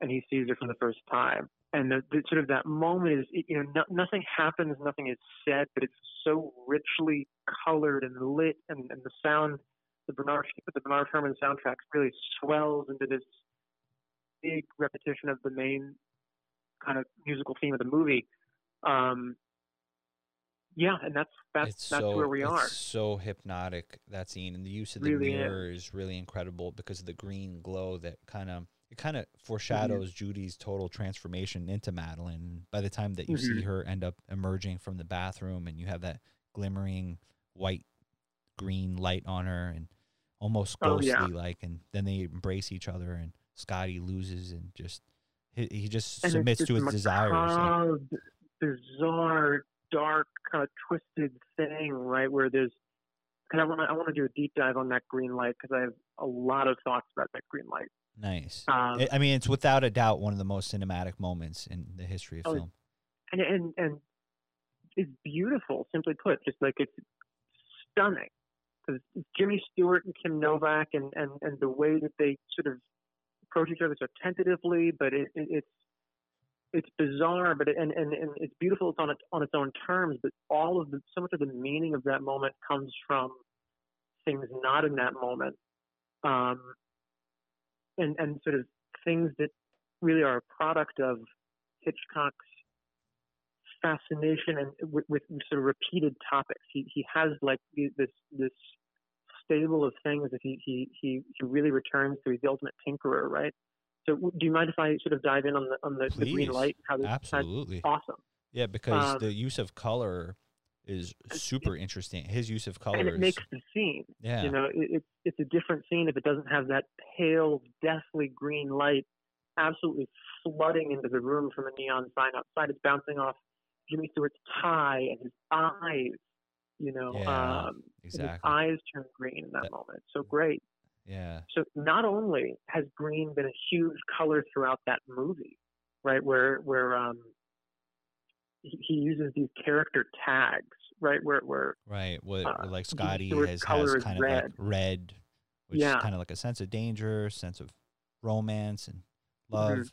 And he sees her for the first time and the, the sort of that moment is you know no, nothing happens nothing is said but it's so richly colored and lit and, and the sound the Bernard the Bernard Herrmann soundtrack really swells into this big repetition of the main kind of musical theme of the movie. Um, yeah, and that's that's it's that's so where we it's are. so hypnotic that scene and the use of the Really is. mirror is. really incredible because of the green glow that kind of it kind of foreshadows Mm-hmm. Judy's total transformation into Madeleine. By the time that you see Mhm. her end up emerging from the bathroom and you have that glimmering white green light on her and almost Oh, ghostly yeah. like and then they embrace each other and Scottie loses and just he, he just And submits this to his desires. like- bizarre, dark, kind of twisted thing, right? Where there's, because I want to I want to do a deep dive on that green light because I have a lot of thoughts about that green light. Nice. Um, I- mean, it's without a doubt one of the most cinematic moments in the history of Oh, film. and and and it's beautiful. Simply put, just like it's stunning. Because Jimmy Stewart and Kim Novak, and and and the way that they sort of approach each other so tentatively, but it, it, it's it's bizarre, but it, and, and and it's beautiful. It's on its on its own terms, but all of the so much of the meaning of that moment comes from things not in that moment, um, and and sort of things that really are a product of Hitchcock's fascination and with, with sort of repeated topics. He he has like this this stable of things that he he he, he really returns to. He's the ultimate tinkerer, right? So do you mind if I sort of dive in on the on the, the green light? How this Absolutely. awesome. Yeah, because Um, the use of color is super interesting. His use of colors. and it makes the scene. yeah. You know, it, it's it's a different scene if it doesn't have that pale, deathly green light absolutely flooding into the room from a neon sign outside. It's bouncing off Jimmy Stewart's tie and his eyes. You know, Yeah, um, and his eyes turn green in that That- moment. So great. yeah. So not only has green been a huge color throughout that movie, right? Where where um, he, uses these character tags, right? Where where Right. What uh, like Scottie has, has kind of like red. red, which Yeah. is kind of like a sense of danger, sense of romance and love.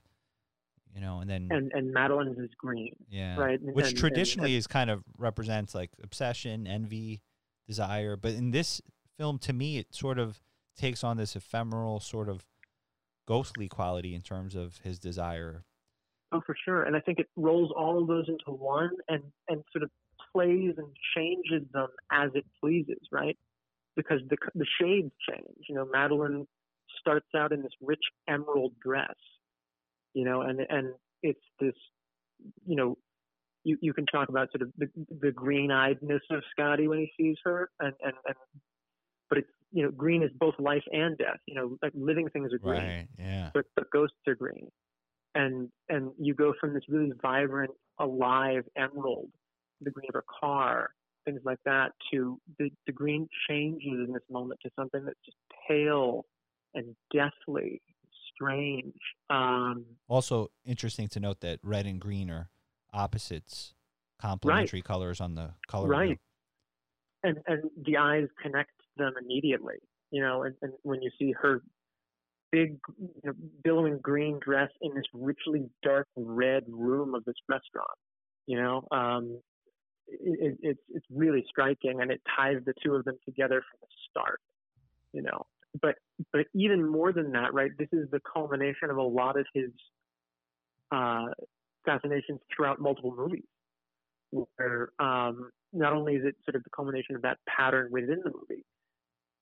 You know, and then Mm-hmm. and and Madeleine's is green, yeah, right? And- which and- and- traditionally is kind of represents like obsession, envy, desire. But in this film, to me, it sort of takes on this ephemeral sort of ghostly quality in terms of his desire. Oh, for sure. And I think it rolls all of those into one and, and sort of plays and changes them as it pleases, right? Because the, the shades change. You know, Madeleine starts out in this rich emerald dress, you know, and, and it's this, you know, you, you can talk about sort of the, the green eyedness of Scottie when he sees her and, and, and, but it's, you know, green is both life and death. You know, like living things are green Right. Yeah. but but ghosts are green, and and you go from this really vibrant, alive emerald, the green of a car, things like that, to the the green changes in this moment to something that's just pale and deathly, strange. Um, Also interesting to note that red and green are opposites, complementary colors on the color. wheel. Right. and and the eyes connect them immediately. You know, and, and when you see her big, you know, billowing green dress in this richly dark red room of this restaurant, you know, um, it, it, it's it's really striking, and it ties the two of them together from the start. You know, but but even more than that, right? This is the culmination of a lot of his uh, assassinations throughout multiple movies where um, not only is it sort of the culmination of that pattern within the movie,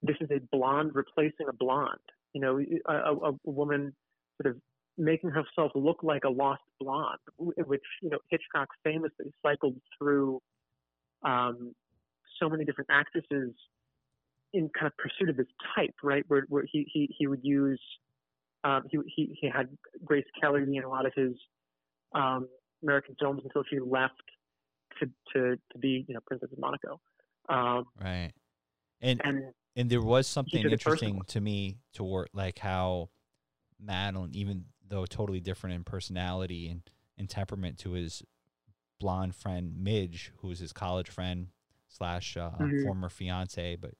this is a blonde replacing a blonde. You know, a, a, a woman sort of making herself look like a lost blonde, which you know Hitchcock famously cycled through um, so many different actresses in kind of pursuit of this type, right? Where, where he, he he would use um, he, he he had Grace Kelly in a lot of his um, American films until she left to to to be you know Princess of Monaco. Um, Right. And and and there was something interesting to me toward like how Madeleine, even though totally different in personality and, and temperament to his blonde friend Midge, who was his college friend slash uh, Mhm. former fiance, but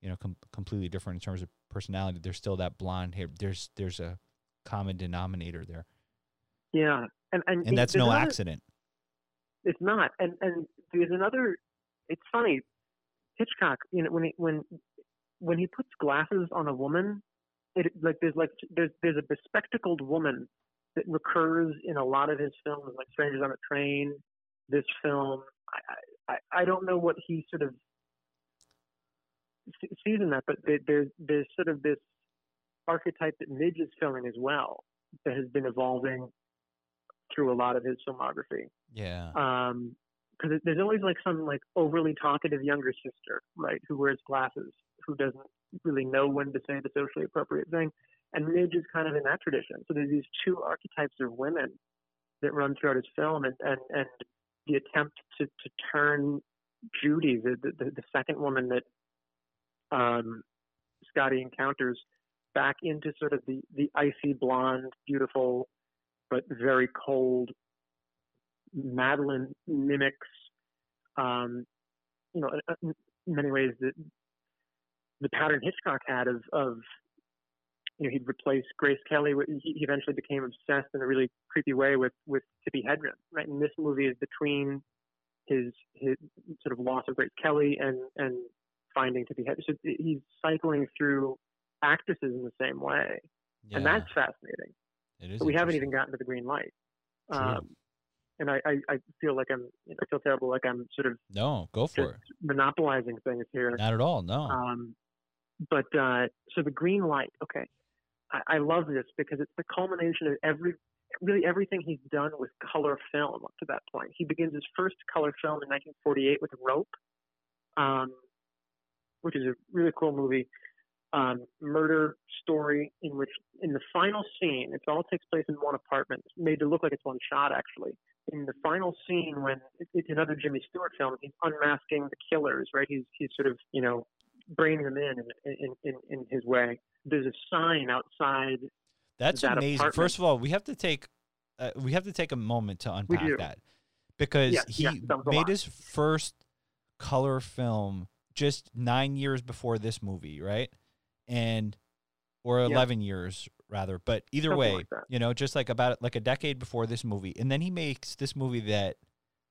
you know, com- completely different in terms of personality. There's still that blonde hair. There's there's a common denominator there, yeah, and and, and that's no another- accident. It's not, and and there's another. It's funny, Hitchcock. You know when he, when when he puts glasses on a woman, it like there's like there's there's a bespectacled woman that recurs in a lot of his films, like Strangers on a Train. This film, I I, I don't know what he sort of se- sees in that, but there, there's there's sort of this archetype that Midge is filling as well that has been evolving through a lot of his filmography Yeah. um because there's always like some like overly talkative younger sister right who wears glasses who doesn't really know when to say the socially appropriate thing. And midge is kind of in that tradition. So there's these two archetypes of women that run throughout his film and and, and the attempt to to turn judy the the, the second woman that um scottie encounters back into sort of the the icy blonde beautiful but very cold Madeleine mimics, um, you know, in many ways the the pattern Hitchcock had of of you know he'd replace Grace Kelly. He eventually became obsessed in a really creepy way with with Tippi Hedren. Right, and this movie is between his his sort of loss of Grace Kelly and and finding Tippi Hedren. So he's cycling through actresses in the same way, yeah. and that's fascinating. it is. But we haven't even gotten to the green light. Um, and I, I, I feel like I'm, I feel terrible, like I'm sort of No, go for it. monopolizing things here. Not at all. No. Um, but uh, so the green light, okay, I, I love this because it's the culmination of every really everything he's done with color film up to that point. He begins his first color film in 1948 with Rope, um, which is a really cool movie. Um, murder story in which, in the final scene, it all takes place in one apartment, made to look like it's one shot actually. In the final scene, when it's another Jimmy Stewart film, he's unmasking the killers, right? He's he's sort of you know bringing them in in in, in his way. There's a sign outside That's that amazing. apartment. First of all, we have to take uh, we have to take a moment to unpack that because Yeah, he yeah, that was a made his first color film just nine years before this movie, right? And or Yeah. eleven years rather, but either Something way, like you know, just like about like a decade before this movie, and then he makes this movie that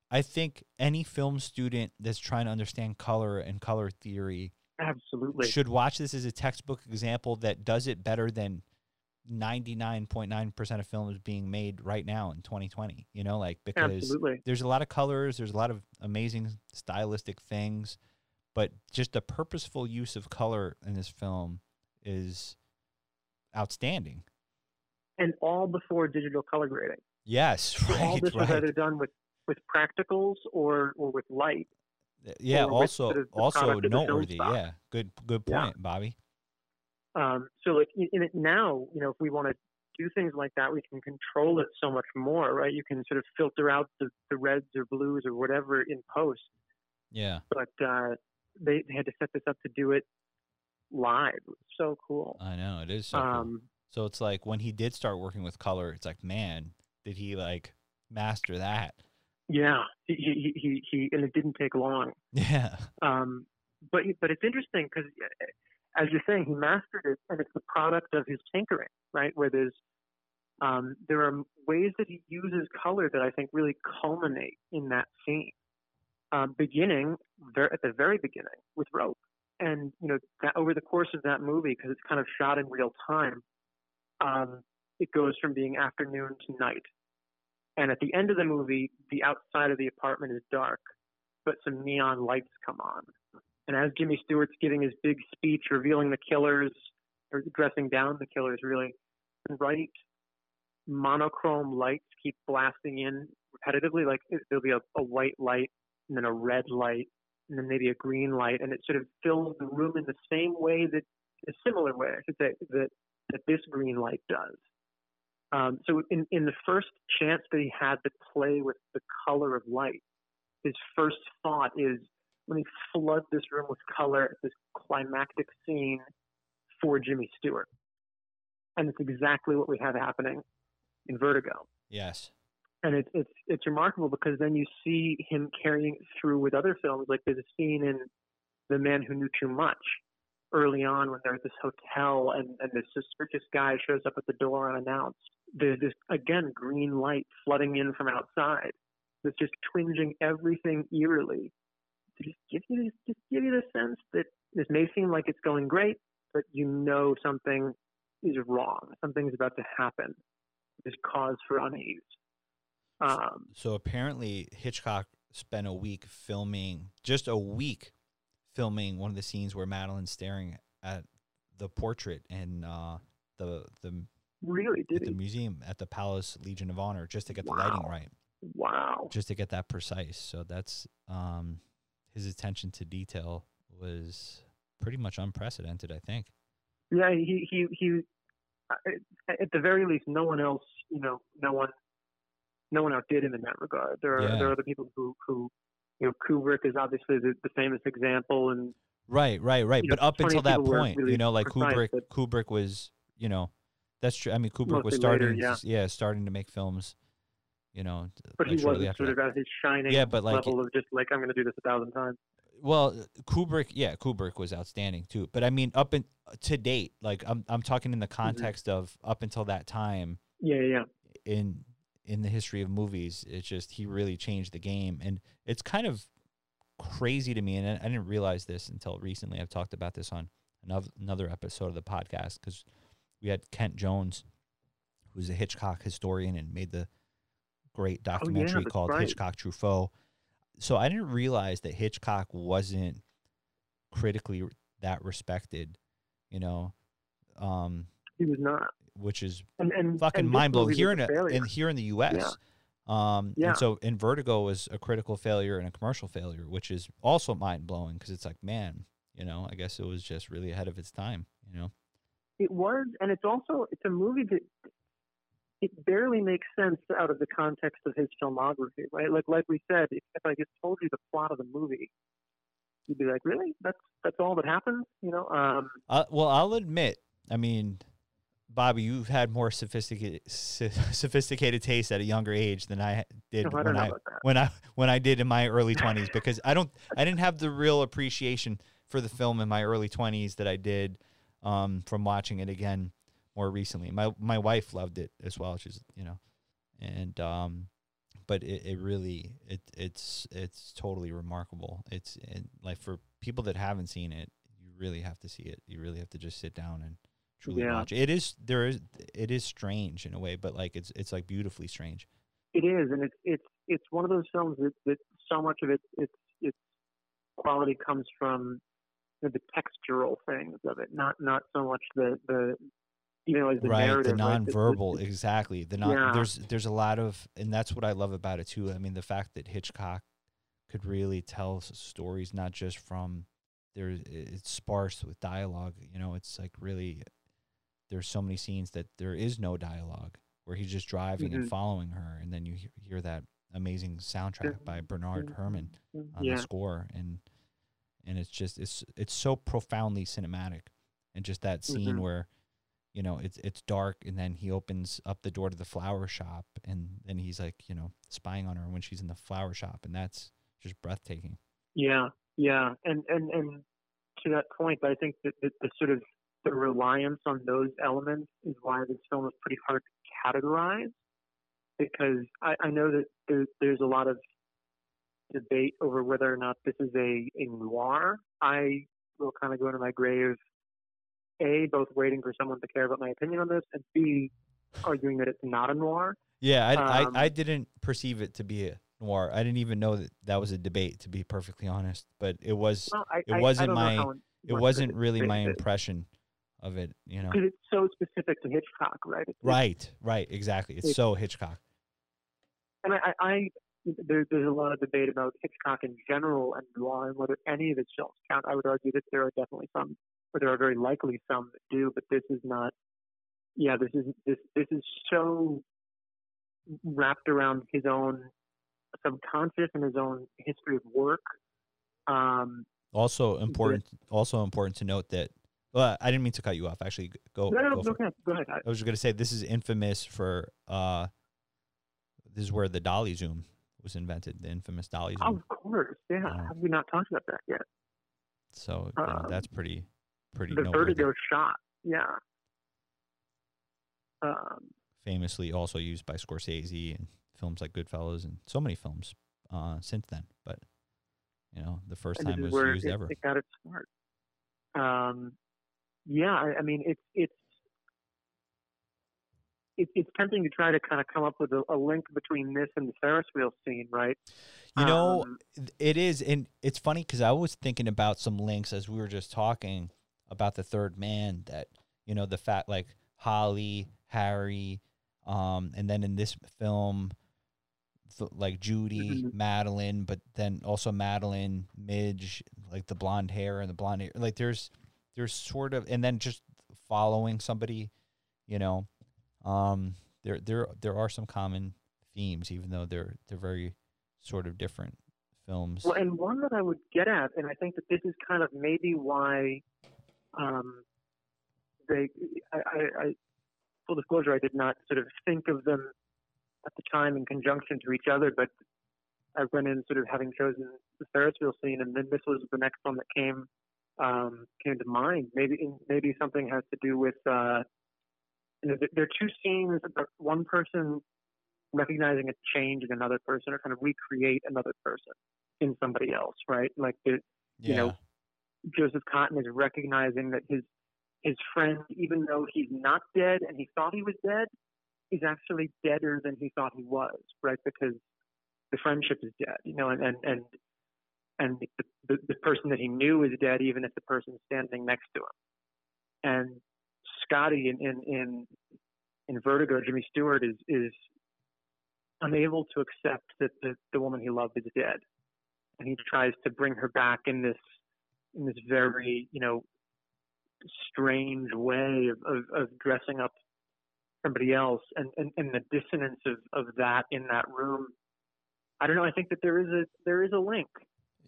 I think any film student that's trying to understand color and color theory absolutely. should watch this as a textbook example that does it better than 99.9% of films being made right now in 2020 you know like because Absolutely. there's a lot of colors there's a lot of amazing stylistic things but just the purposeful use of color in this film is outstanding And all before digital color grading. yes So all right this was either done with with practicals or or with light. Yeah also the- the also product of the film noteworthy yeah good good Yeah. point bobby Um, so like in, it now, you know, if we want to do things like that, we can control it so much more, right? You can sort of filter out the, the reds or blues or whatever in post. yeah But uh, they, they had to set this up to do it live. It so cool. i know it is so cool. um, So it's like when he did start working with color, it's like, man, did he like master that? Yeah, he, he, he, he, and it didn't take long. Yeah. Um, but but it's interesting because, as you're saying, he mastered it, and it's the product of his tinkering, right? Where there's um, there are ways that he uses color that I think really culminate in that scene. Um, beginning ver- at the very beginning with rope, and you know that over the course of that movie, because it's kind of shot in real time, um, it goes from being afternoon to night. And at the end of the movie, the outside of the apartment is dark, but some neon lights come on. And as Jimmy Stewart's giving his big speech revealing the killers, or dressing down the killers, really, bright monochrome lights keep blasting in repetitively. Like there'll be a, a white light, and then a red light, and then maybe a green light, and it sort of fills the room in the same way that, a similar way, I should say, that, that this green light does. Um, so in, in the first chance that he had to play with the color of light, his first thought is, let me flood this room with color at this climactic scene for Jimmy Stewart. And it's exactly what we have happening in Vertigo. Yes. And it's it's it's remarkable because then you see him carrying it through with other films. Like there's a scene in The Man Who Knew Too Much early on when they're at this hotel and, and this suspicious guy shows up at the door unannounced. There's this again green light flooding in from outside that's just twinging everything eerily to just give you this, just give you the sense that this may seem like it's going great, but you know something is wrong. Something's about to happen. There's cause for unease. Um, So apparently Hitchcock spent a week filming, just a week filming one of the scenes where Madeleine's staring at the portrait in uh, the the really, at did the museum at the Palace Legion of Honor just to get the lighting right, Wow. just to get that precise. So that's um, his attention to detail was pretty much unprecedented, I think. Yeah, he he he. uh, At the very least, no one else, you know, no one, no one outdid him in that regard. There are Yeah. there are other people who who, you know, Kubrick is obviously the, the famous example, and Right, right, right. But know, up until that point, really you know, like precise, Kubrick, Kubrick was, you know, that's true. I mean, Kubrick was Mostly later, starting, yeah. yeah, starting to make films, you know. but like he wasn't sort that. of at his shining Yeah, but, like, level of just like I'm going to do this a thousand times. Well, Kubrick, yeah, Kubrick was outstanding too. But I mean, up in to date, like I'm, I'm talking in the Mm-hmm. context of up until that time Yeah, yeah, yeah. in in the history of movies. It's just he really changed the game, and it's kind of crazy to me. And I, I didn't realize this until recently. I've talked about this on another another episode of the podcast because we had Kent Jones, who's a Hitchcock historian and made the great documentary Oh, that's called right. Hitchcock Truffaut. So I didn't realize that Hitchcock wasn't critically that respected. You know, um, He was not. Which is and, and fucking and mind blowing here in a in here in the U.S. Um, Yeah. and so in Vertigo was a critical failure and a commercial failure, which is also mind blowing because it's like, man, you know, I guess it was just really ahead of its time, you know. It was, and it's also it's a movie that it barely makes sense out of the context of his filmography, right? Like like we said, if, if I just told you the plot of the movie, you'd be like, really? That's that's all that happens, you know? Um, Uh, well, I'll admit, I mean, Bobby, you've had more sophisticated sophisticated taste at a younger age than I did I when I when I when I did in my early twenties because I don't I didn't have the real appreciation for the film in my early twenties that I did um, from watching it again more recently. My my wife loved it as well. She's you know, and um, but it, it really it it's it's totally remarkable. It's and like for people that haven't seen it, you really have to see it. You really have to just sit down and truly Yeah. watch it. Is there is it is strange in a way, but like it's it's like beautifully strange. It is, and it's it's it's one of those films that, that so much of it its its quality comes from the, the textural things of it, not not so much the the you know the right the right? nonverbal exactly the non Yeah. there's there's a lot of and that's what i love about it too i mean the fact that hitchcock could really tell stories not just from there it's sparse with dialogue you know it's like really there's so many scenes that there is no dialogue where he's just driving and Mhm. following her and then you he- hear that amazing soundtrack by bernard herrmann on yeah, the score and and it's just it's it's so profoundly cinematic and just that scene Mhm. where you know it's it's dark and then he opens up the door to the flower shop and then he's like you know spying on her when she's in the flower shop and that's just breathtaking yeah, yeah, and and and to that point, I think that the, the sort of the reliance on those elements is why this film is pretty hard to categorize because I, I know that there, there's a lot of debate over whether or not this is a, a noir. I will kind of go into my grave, A, both waiting for someone to care about my opinion on this, and B, arguing that it's not a noir. yeah I, Um, I i didn't perceive it to be a noir i didn't even know that that was a debate to be perfectly honest but it was Well, I, It wasn't my- it wasn't really my impression of it you know because it's so specific to Hitchcock, right? It's, right right exactly it's It- so hitchcock and I, I, I there, there's a lot of debate about Hitchcock in general and noir and whether any of his films count. I would argue that there are definitely some, or there are very likely some that do, but this is not. Yeah, this is this this is so wrapped around his own subconscious and his own history of work. Um, Also important. Also important to note that. Well, I didn't mean to cut you off. Actually, go. no, no, go no, for go ahead, go ahead. I- was just gonna say this is infamous for. uh This is where the dolly zoom was invented. The infamous dolly zoom. of course, yeah. Yeah. Have we not talked about that yet? so know, um, that's pretty. Pretty The noteworthy. vertigo shot, yeah. Um, Famously, also used by Scorsese and films like Goodfellas and so many films uh since then. But you know, the first time is was used it, ever. it got its start. Um, yeah, I, I mean it's it's it, it's tempting to try to kind of come up with a, a link between this and the Ferris wheel scene, right? You know, Um, it is, and it's funny because I was thinking about some links as we were just talking about the third man. That you know, the fact like Holly, Harry, um, and then in this film, th- like Judy, Mhm. Madeleine, but then also Madeleine, Midge, like the blonde hair and the blonde hair. Like there's, there's sort of, and then just following somebody, you know, um, there there there are some common themes, even though they're they're very sort of different films. Well, and one that I would get at, and I think that this is kind of maybe why um, they, I, I, I, full disclosure, I did not sort of think of them at the time in conjunction to each other, but I went in sort of having chosen the Ferris wheel scene, and then this was the next one that came um, came to mind. Maybe maybe something has to do with uh, you know, there- are two scenes one person recognizing a change in another person or kind of recreate another person in somebody else, right? Like the, yeah, you know, Joseph Cotten is recognizing that his his friend, even though he's not dead and he thought he was dead, is actually deader than he thought he was, right? Because the friendship is dead, you know, and and and, and the, the the person that he knew is dead, even if the person standing next to him. And Scottie in in, in in Vertigo, Jimmy Stewart is is unable to accept that the, the woman he loved is dead, and he tries to bring her back in this in this very you know strange way of, of, of dressing up somebody else, and, and and the dissonance of of that in that room. I don't know. I think that there is a there is a link.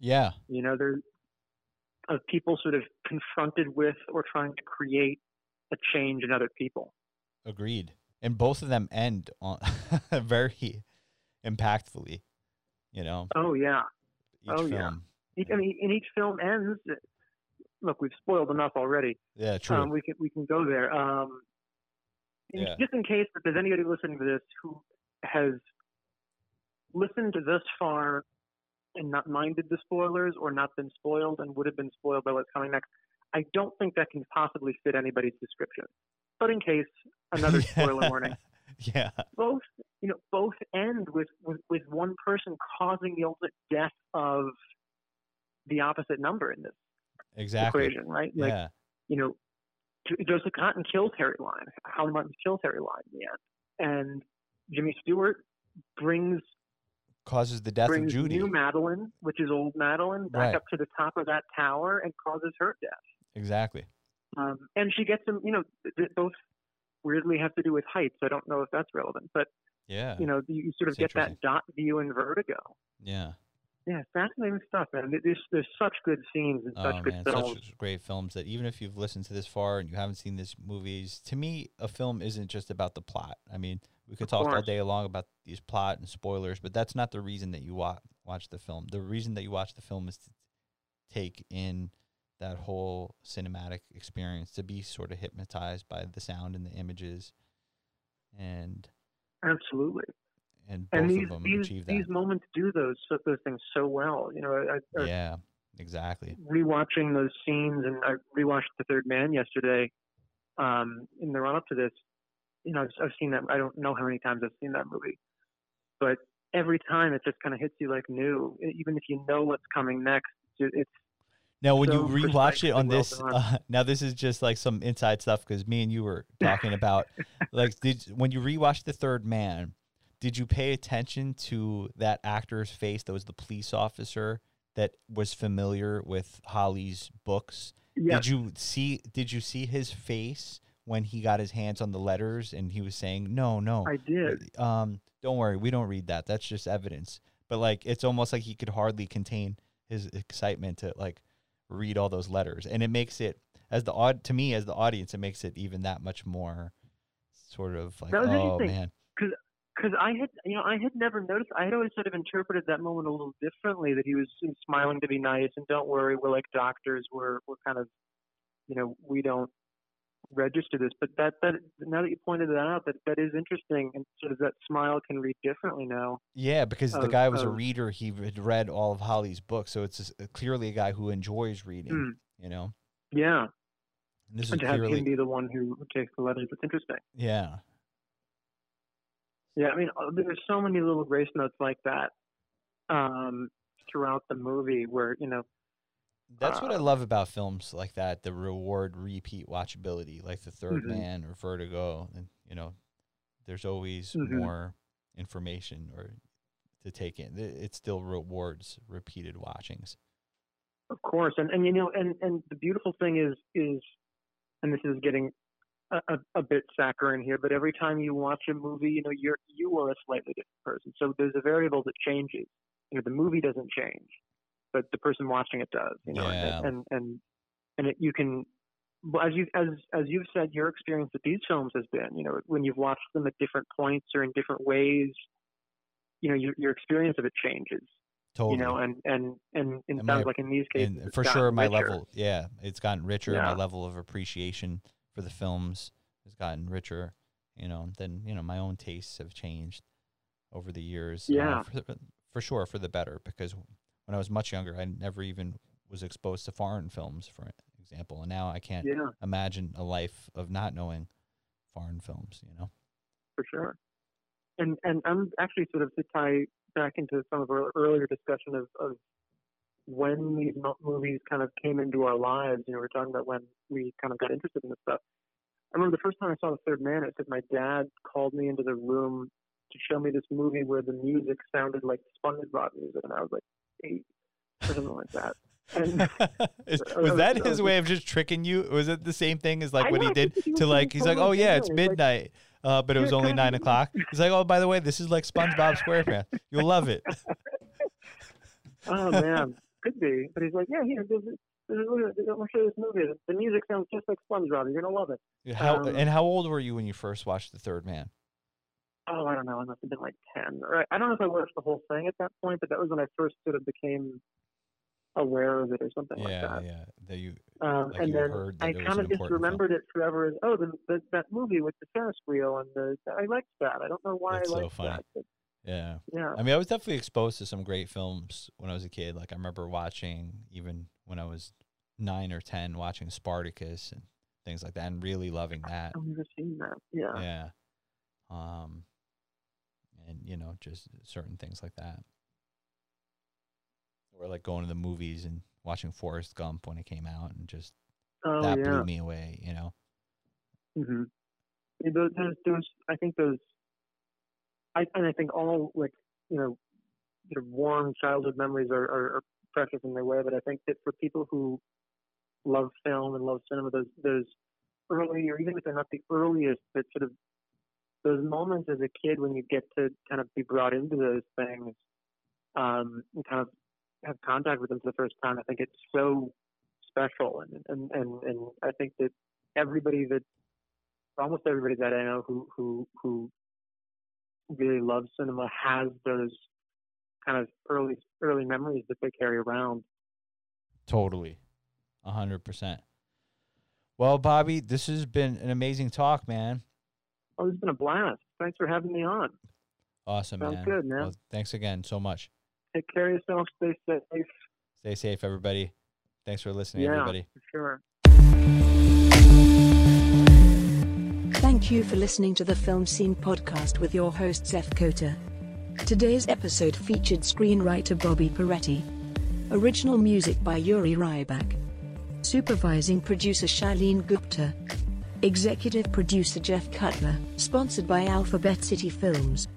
Yeah. You know, there of people sort of confronted with or trying to create a change in other people. Agreed. And both of them end on very impactfully. You know. Oh yeah. Each oh film. yeah. Each, I mean, and each film ends. Look, we've spoiled enough already. Yeah. True. Um, we can we can go there. Um, Yeah. Just in case that there's anybody listening to this who has listened to this far and not minded the spoilers or not been spoiled and would have been spoiled by what's coming next, I don't think that can possibly fit anybody's description. But in case, another spoiler warning. yeah. Both, you know, both end with, with with one person causing the ultimate death of the opposite number in this Exactly. equation, right? Like, yeah. you know, Joseph Cotten kills Harry Lime. Howard Martin kills Harry Lime in the end, and Jimmy Stewart brings Causes the death of Judy. new Madeleine, which is old Madeleine, back Right. up to the top of that tower and causes her death. exactly. Um, and she gets them. You know, th- th- both weirdly have to do with heights. I don't know if that's relevant, but Yeah. you know, you, you sort of It's get that dot view in Vertigo. yeah. Yeah, fascinating stuff, man. There's there's such good scenes and such Oh good man, films. such great films that even if you've listened to this far and you haven't seen these movies, to me, a film isn't just about the plot. I mean, we could Of talk all day long about these plot and spoilers, but that's not the reason that you watch watch the film. The reason that you watch the film is to take in that whole cinematic experience, to be sort of hypnotized by the sound and the images, and Absolutely. and both and these of them these, achieve that. these moments do those those things so well. You know, I, I, yeah, exactly. rewatching those scenes, and I rewatched The Third Man yesterday. Um, in the run up to this, you know, I've, seen that. I don't know how many times I've seen that movie, but every time it just kind of hits you like new. Even if you know what's coming next, it's Now, when so you rewatch it on well this, uh, now this is just like some inside stuff because me and you were talking about, like, did when you rewatch The Third Man, did you pay attention to that actor's face that was the police officer that was familiar with Holly's books? yeah, Did you see? Did you see his face when he got his hands on the letters and he was saying, "No, no, I did. um, don't worry, we don't read that. That's just evidence." But like, it's almost like he could hardly contain his excitement to like read all those letters, and it makes it as the odd to me as the audience, it makes it even that much more sort of like, That was oh man, Because I had, you know, I had never noticed. I had always sort of interpreted that moment a little differently. That he was smiling to be nice, and don't worry, we're like doctors. We're we're kind of, you know, we don't register this. But that that now that you pointed that out, that that is interesting, and sort of that smile can read differently now. yeah, because the guy was a reader. He had read all of Holly's books, so it's just, uh, clearly a guy who enjoys reading. Hmm. You know, Yeah, and this is and to have him be the one who, who takes the letters, it's interesting. yeah, Yeah, I mean, uh, there's so many little grace notes like that um, throughout the movie where you know That's what I Uh, love about films like that, the reward repeat watchability, like The 3rd Mhm. Man or Vertigo. And, you know, there's always Mhm. more information or to take in. It it still rewards repeated watchings. Of course, and and you know, and and the beautiful thing is is, and this is getting a, a, a bit saccharine here, but every time you watch a movie, you know, you're you are a slightly different person. So there's a variable that changes. You know, the movie doesn't change, but the person watching it does. You know, Yeah. and and and, it, you can. As you as as you've said, your experience with these films has been, you know, when you've watched them at different points or in different ways, you know, your your experience of it changes. Totally. You know, and and and, and it And my- sounds like in these cases, for sure, my richer. level, yeah, it's gotten richer. My level of appreciation for the films has gotten richer. You know, then you know my own tastes have changed over the years. uh, Yeah. for, for sure, for the better. Because when I was much younger, I never even was exposed to foreign films, for example, and now I can't Yeah, imagine a life of not knowing foreign films. You know, for sure. And and I'm actually sort of to tie back into some of our earlier discussion of, of when these movies kind of came into our lives. You know, we are talking about when we kind of got interested in this stuff. I remember the first time I saw the Third Man. It said my dad called me into the room to show me this movie where the music sounded like SpongeBob music, and I was like eight or something like that. And was was- that his way of just tricking you? Was it the same thing as like I what know, he did he to like? He's like, oh yeah, it's. He's like- midnight, uh, but it was only nine o'clock. He's like, oh, by the way, this is like SpongeBob SquarePants. You'll love it. oh man, could be. But he's like, yeah, here, this is. This is look at this- I'm gonna show you this movie. The, the music sounds just like SpongeBob. You're gonna love it. How Um, and how old were you when you first watched The Third Man? Oh, I don't know. I must have been like ten. Or I, don't know if I watched the whole thing at that point, but that was when I first sort of became aware of it or something yeah, like that. yeah. That you Um, Like and you then I kind of just important film. remembered it forever as oh, the, the, that movie with the Ferris wheel and the I liked that. I don't know why That's I so liked funny. that. But yeah. yeah. I mean, I was definitely exposed to some great films when I was a kid. Like I remember watching even when I was nine or ten, watching Spartacus and things like that, and really loving that. I've never seen that. Yeah. Yeah. Um, and you know, just certain things like that. Or like going to the movies and watching Forrest Gump when it came out, and just Oh that yeah. blew me away. You know. Mm-hmm. Those, those, those, I think those, I and I think all like you know, sort of warm childhood memories are, are, are precious in their way. But I think that for people who love film and love cinema, those those early, or even if they're not the earliest, but sort of those moments as a kid when you get to kind of be brought into those things, um, and kind of have contact with them for the first time. I think it's so special, and and and, and I think that everybody that almost everybody that I know who who who really loves cinema has those kind of early early memories that they carry around. Totally. A hundred percent. Well, Bobby, this has been an amazing talk, man. Oh, it's been a blast. Thanks for having me on. Awesome, Sounds man. good, man. Well, thanks again so much. Take care of yourself. Stay safe. Stay safe, everybody. Thanks for listening, yeah, everybody. for sure. Thank you for listening to the Film Scene podcast with your host Zef Kota. Today's episode featured screenwriter Bobby Peretti. Original music by Yuri Rybak. Supervising producer Shailene Gupta. Executive producer Jeff Cutler. Sponsored by Alphabet City Films.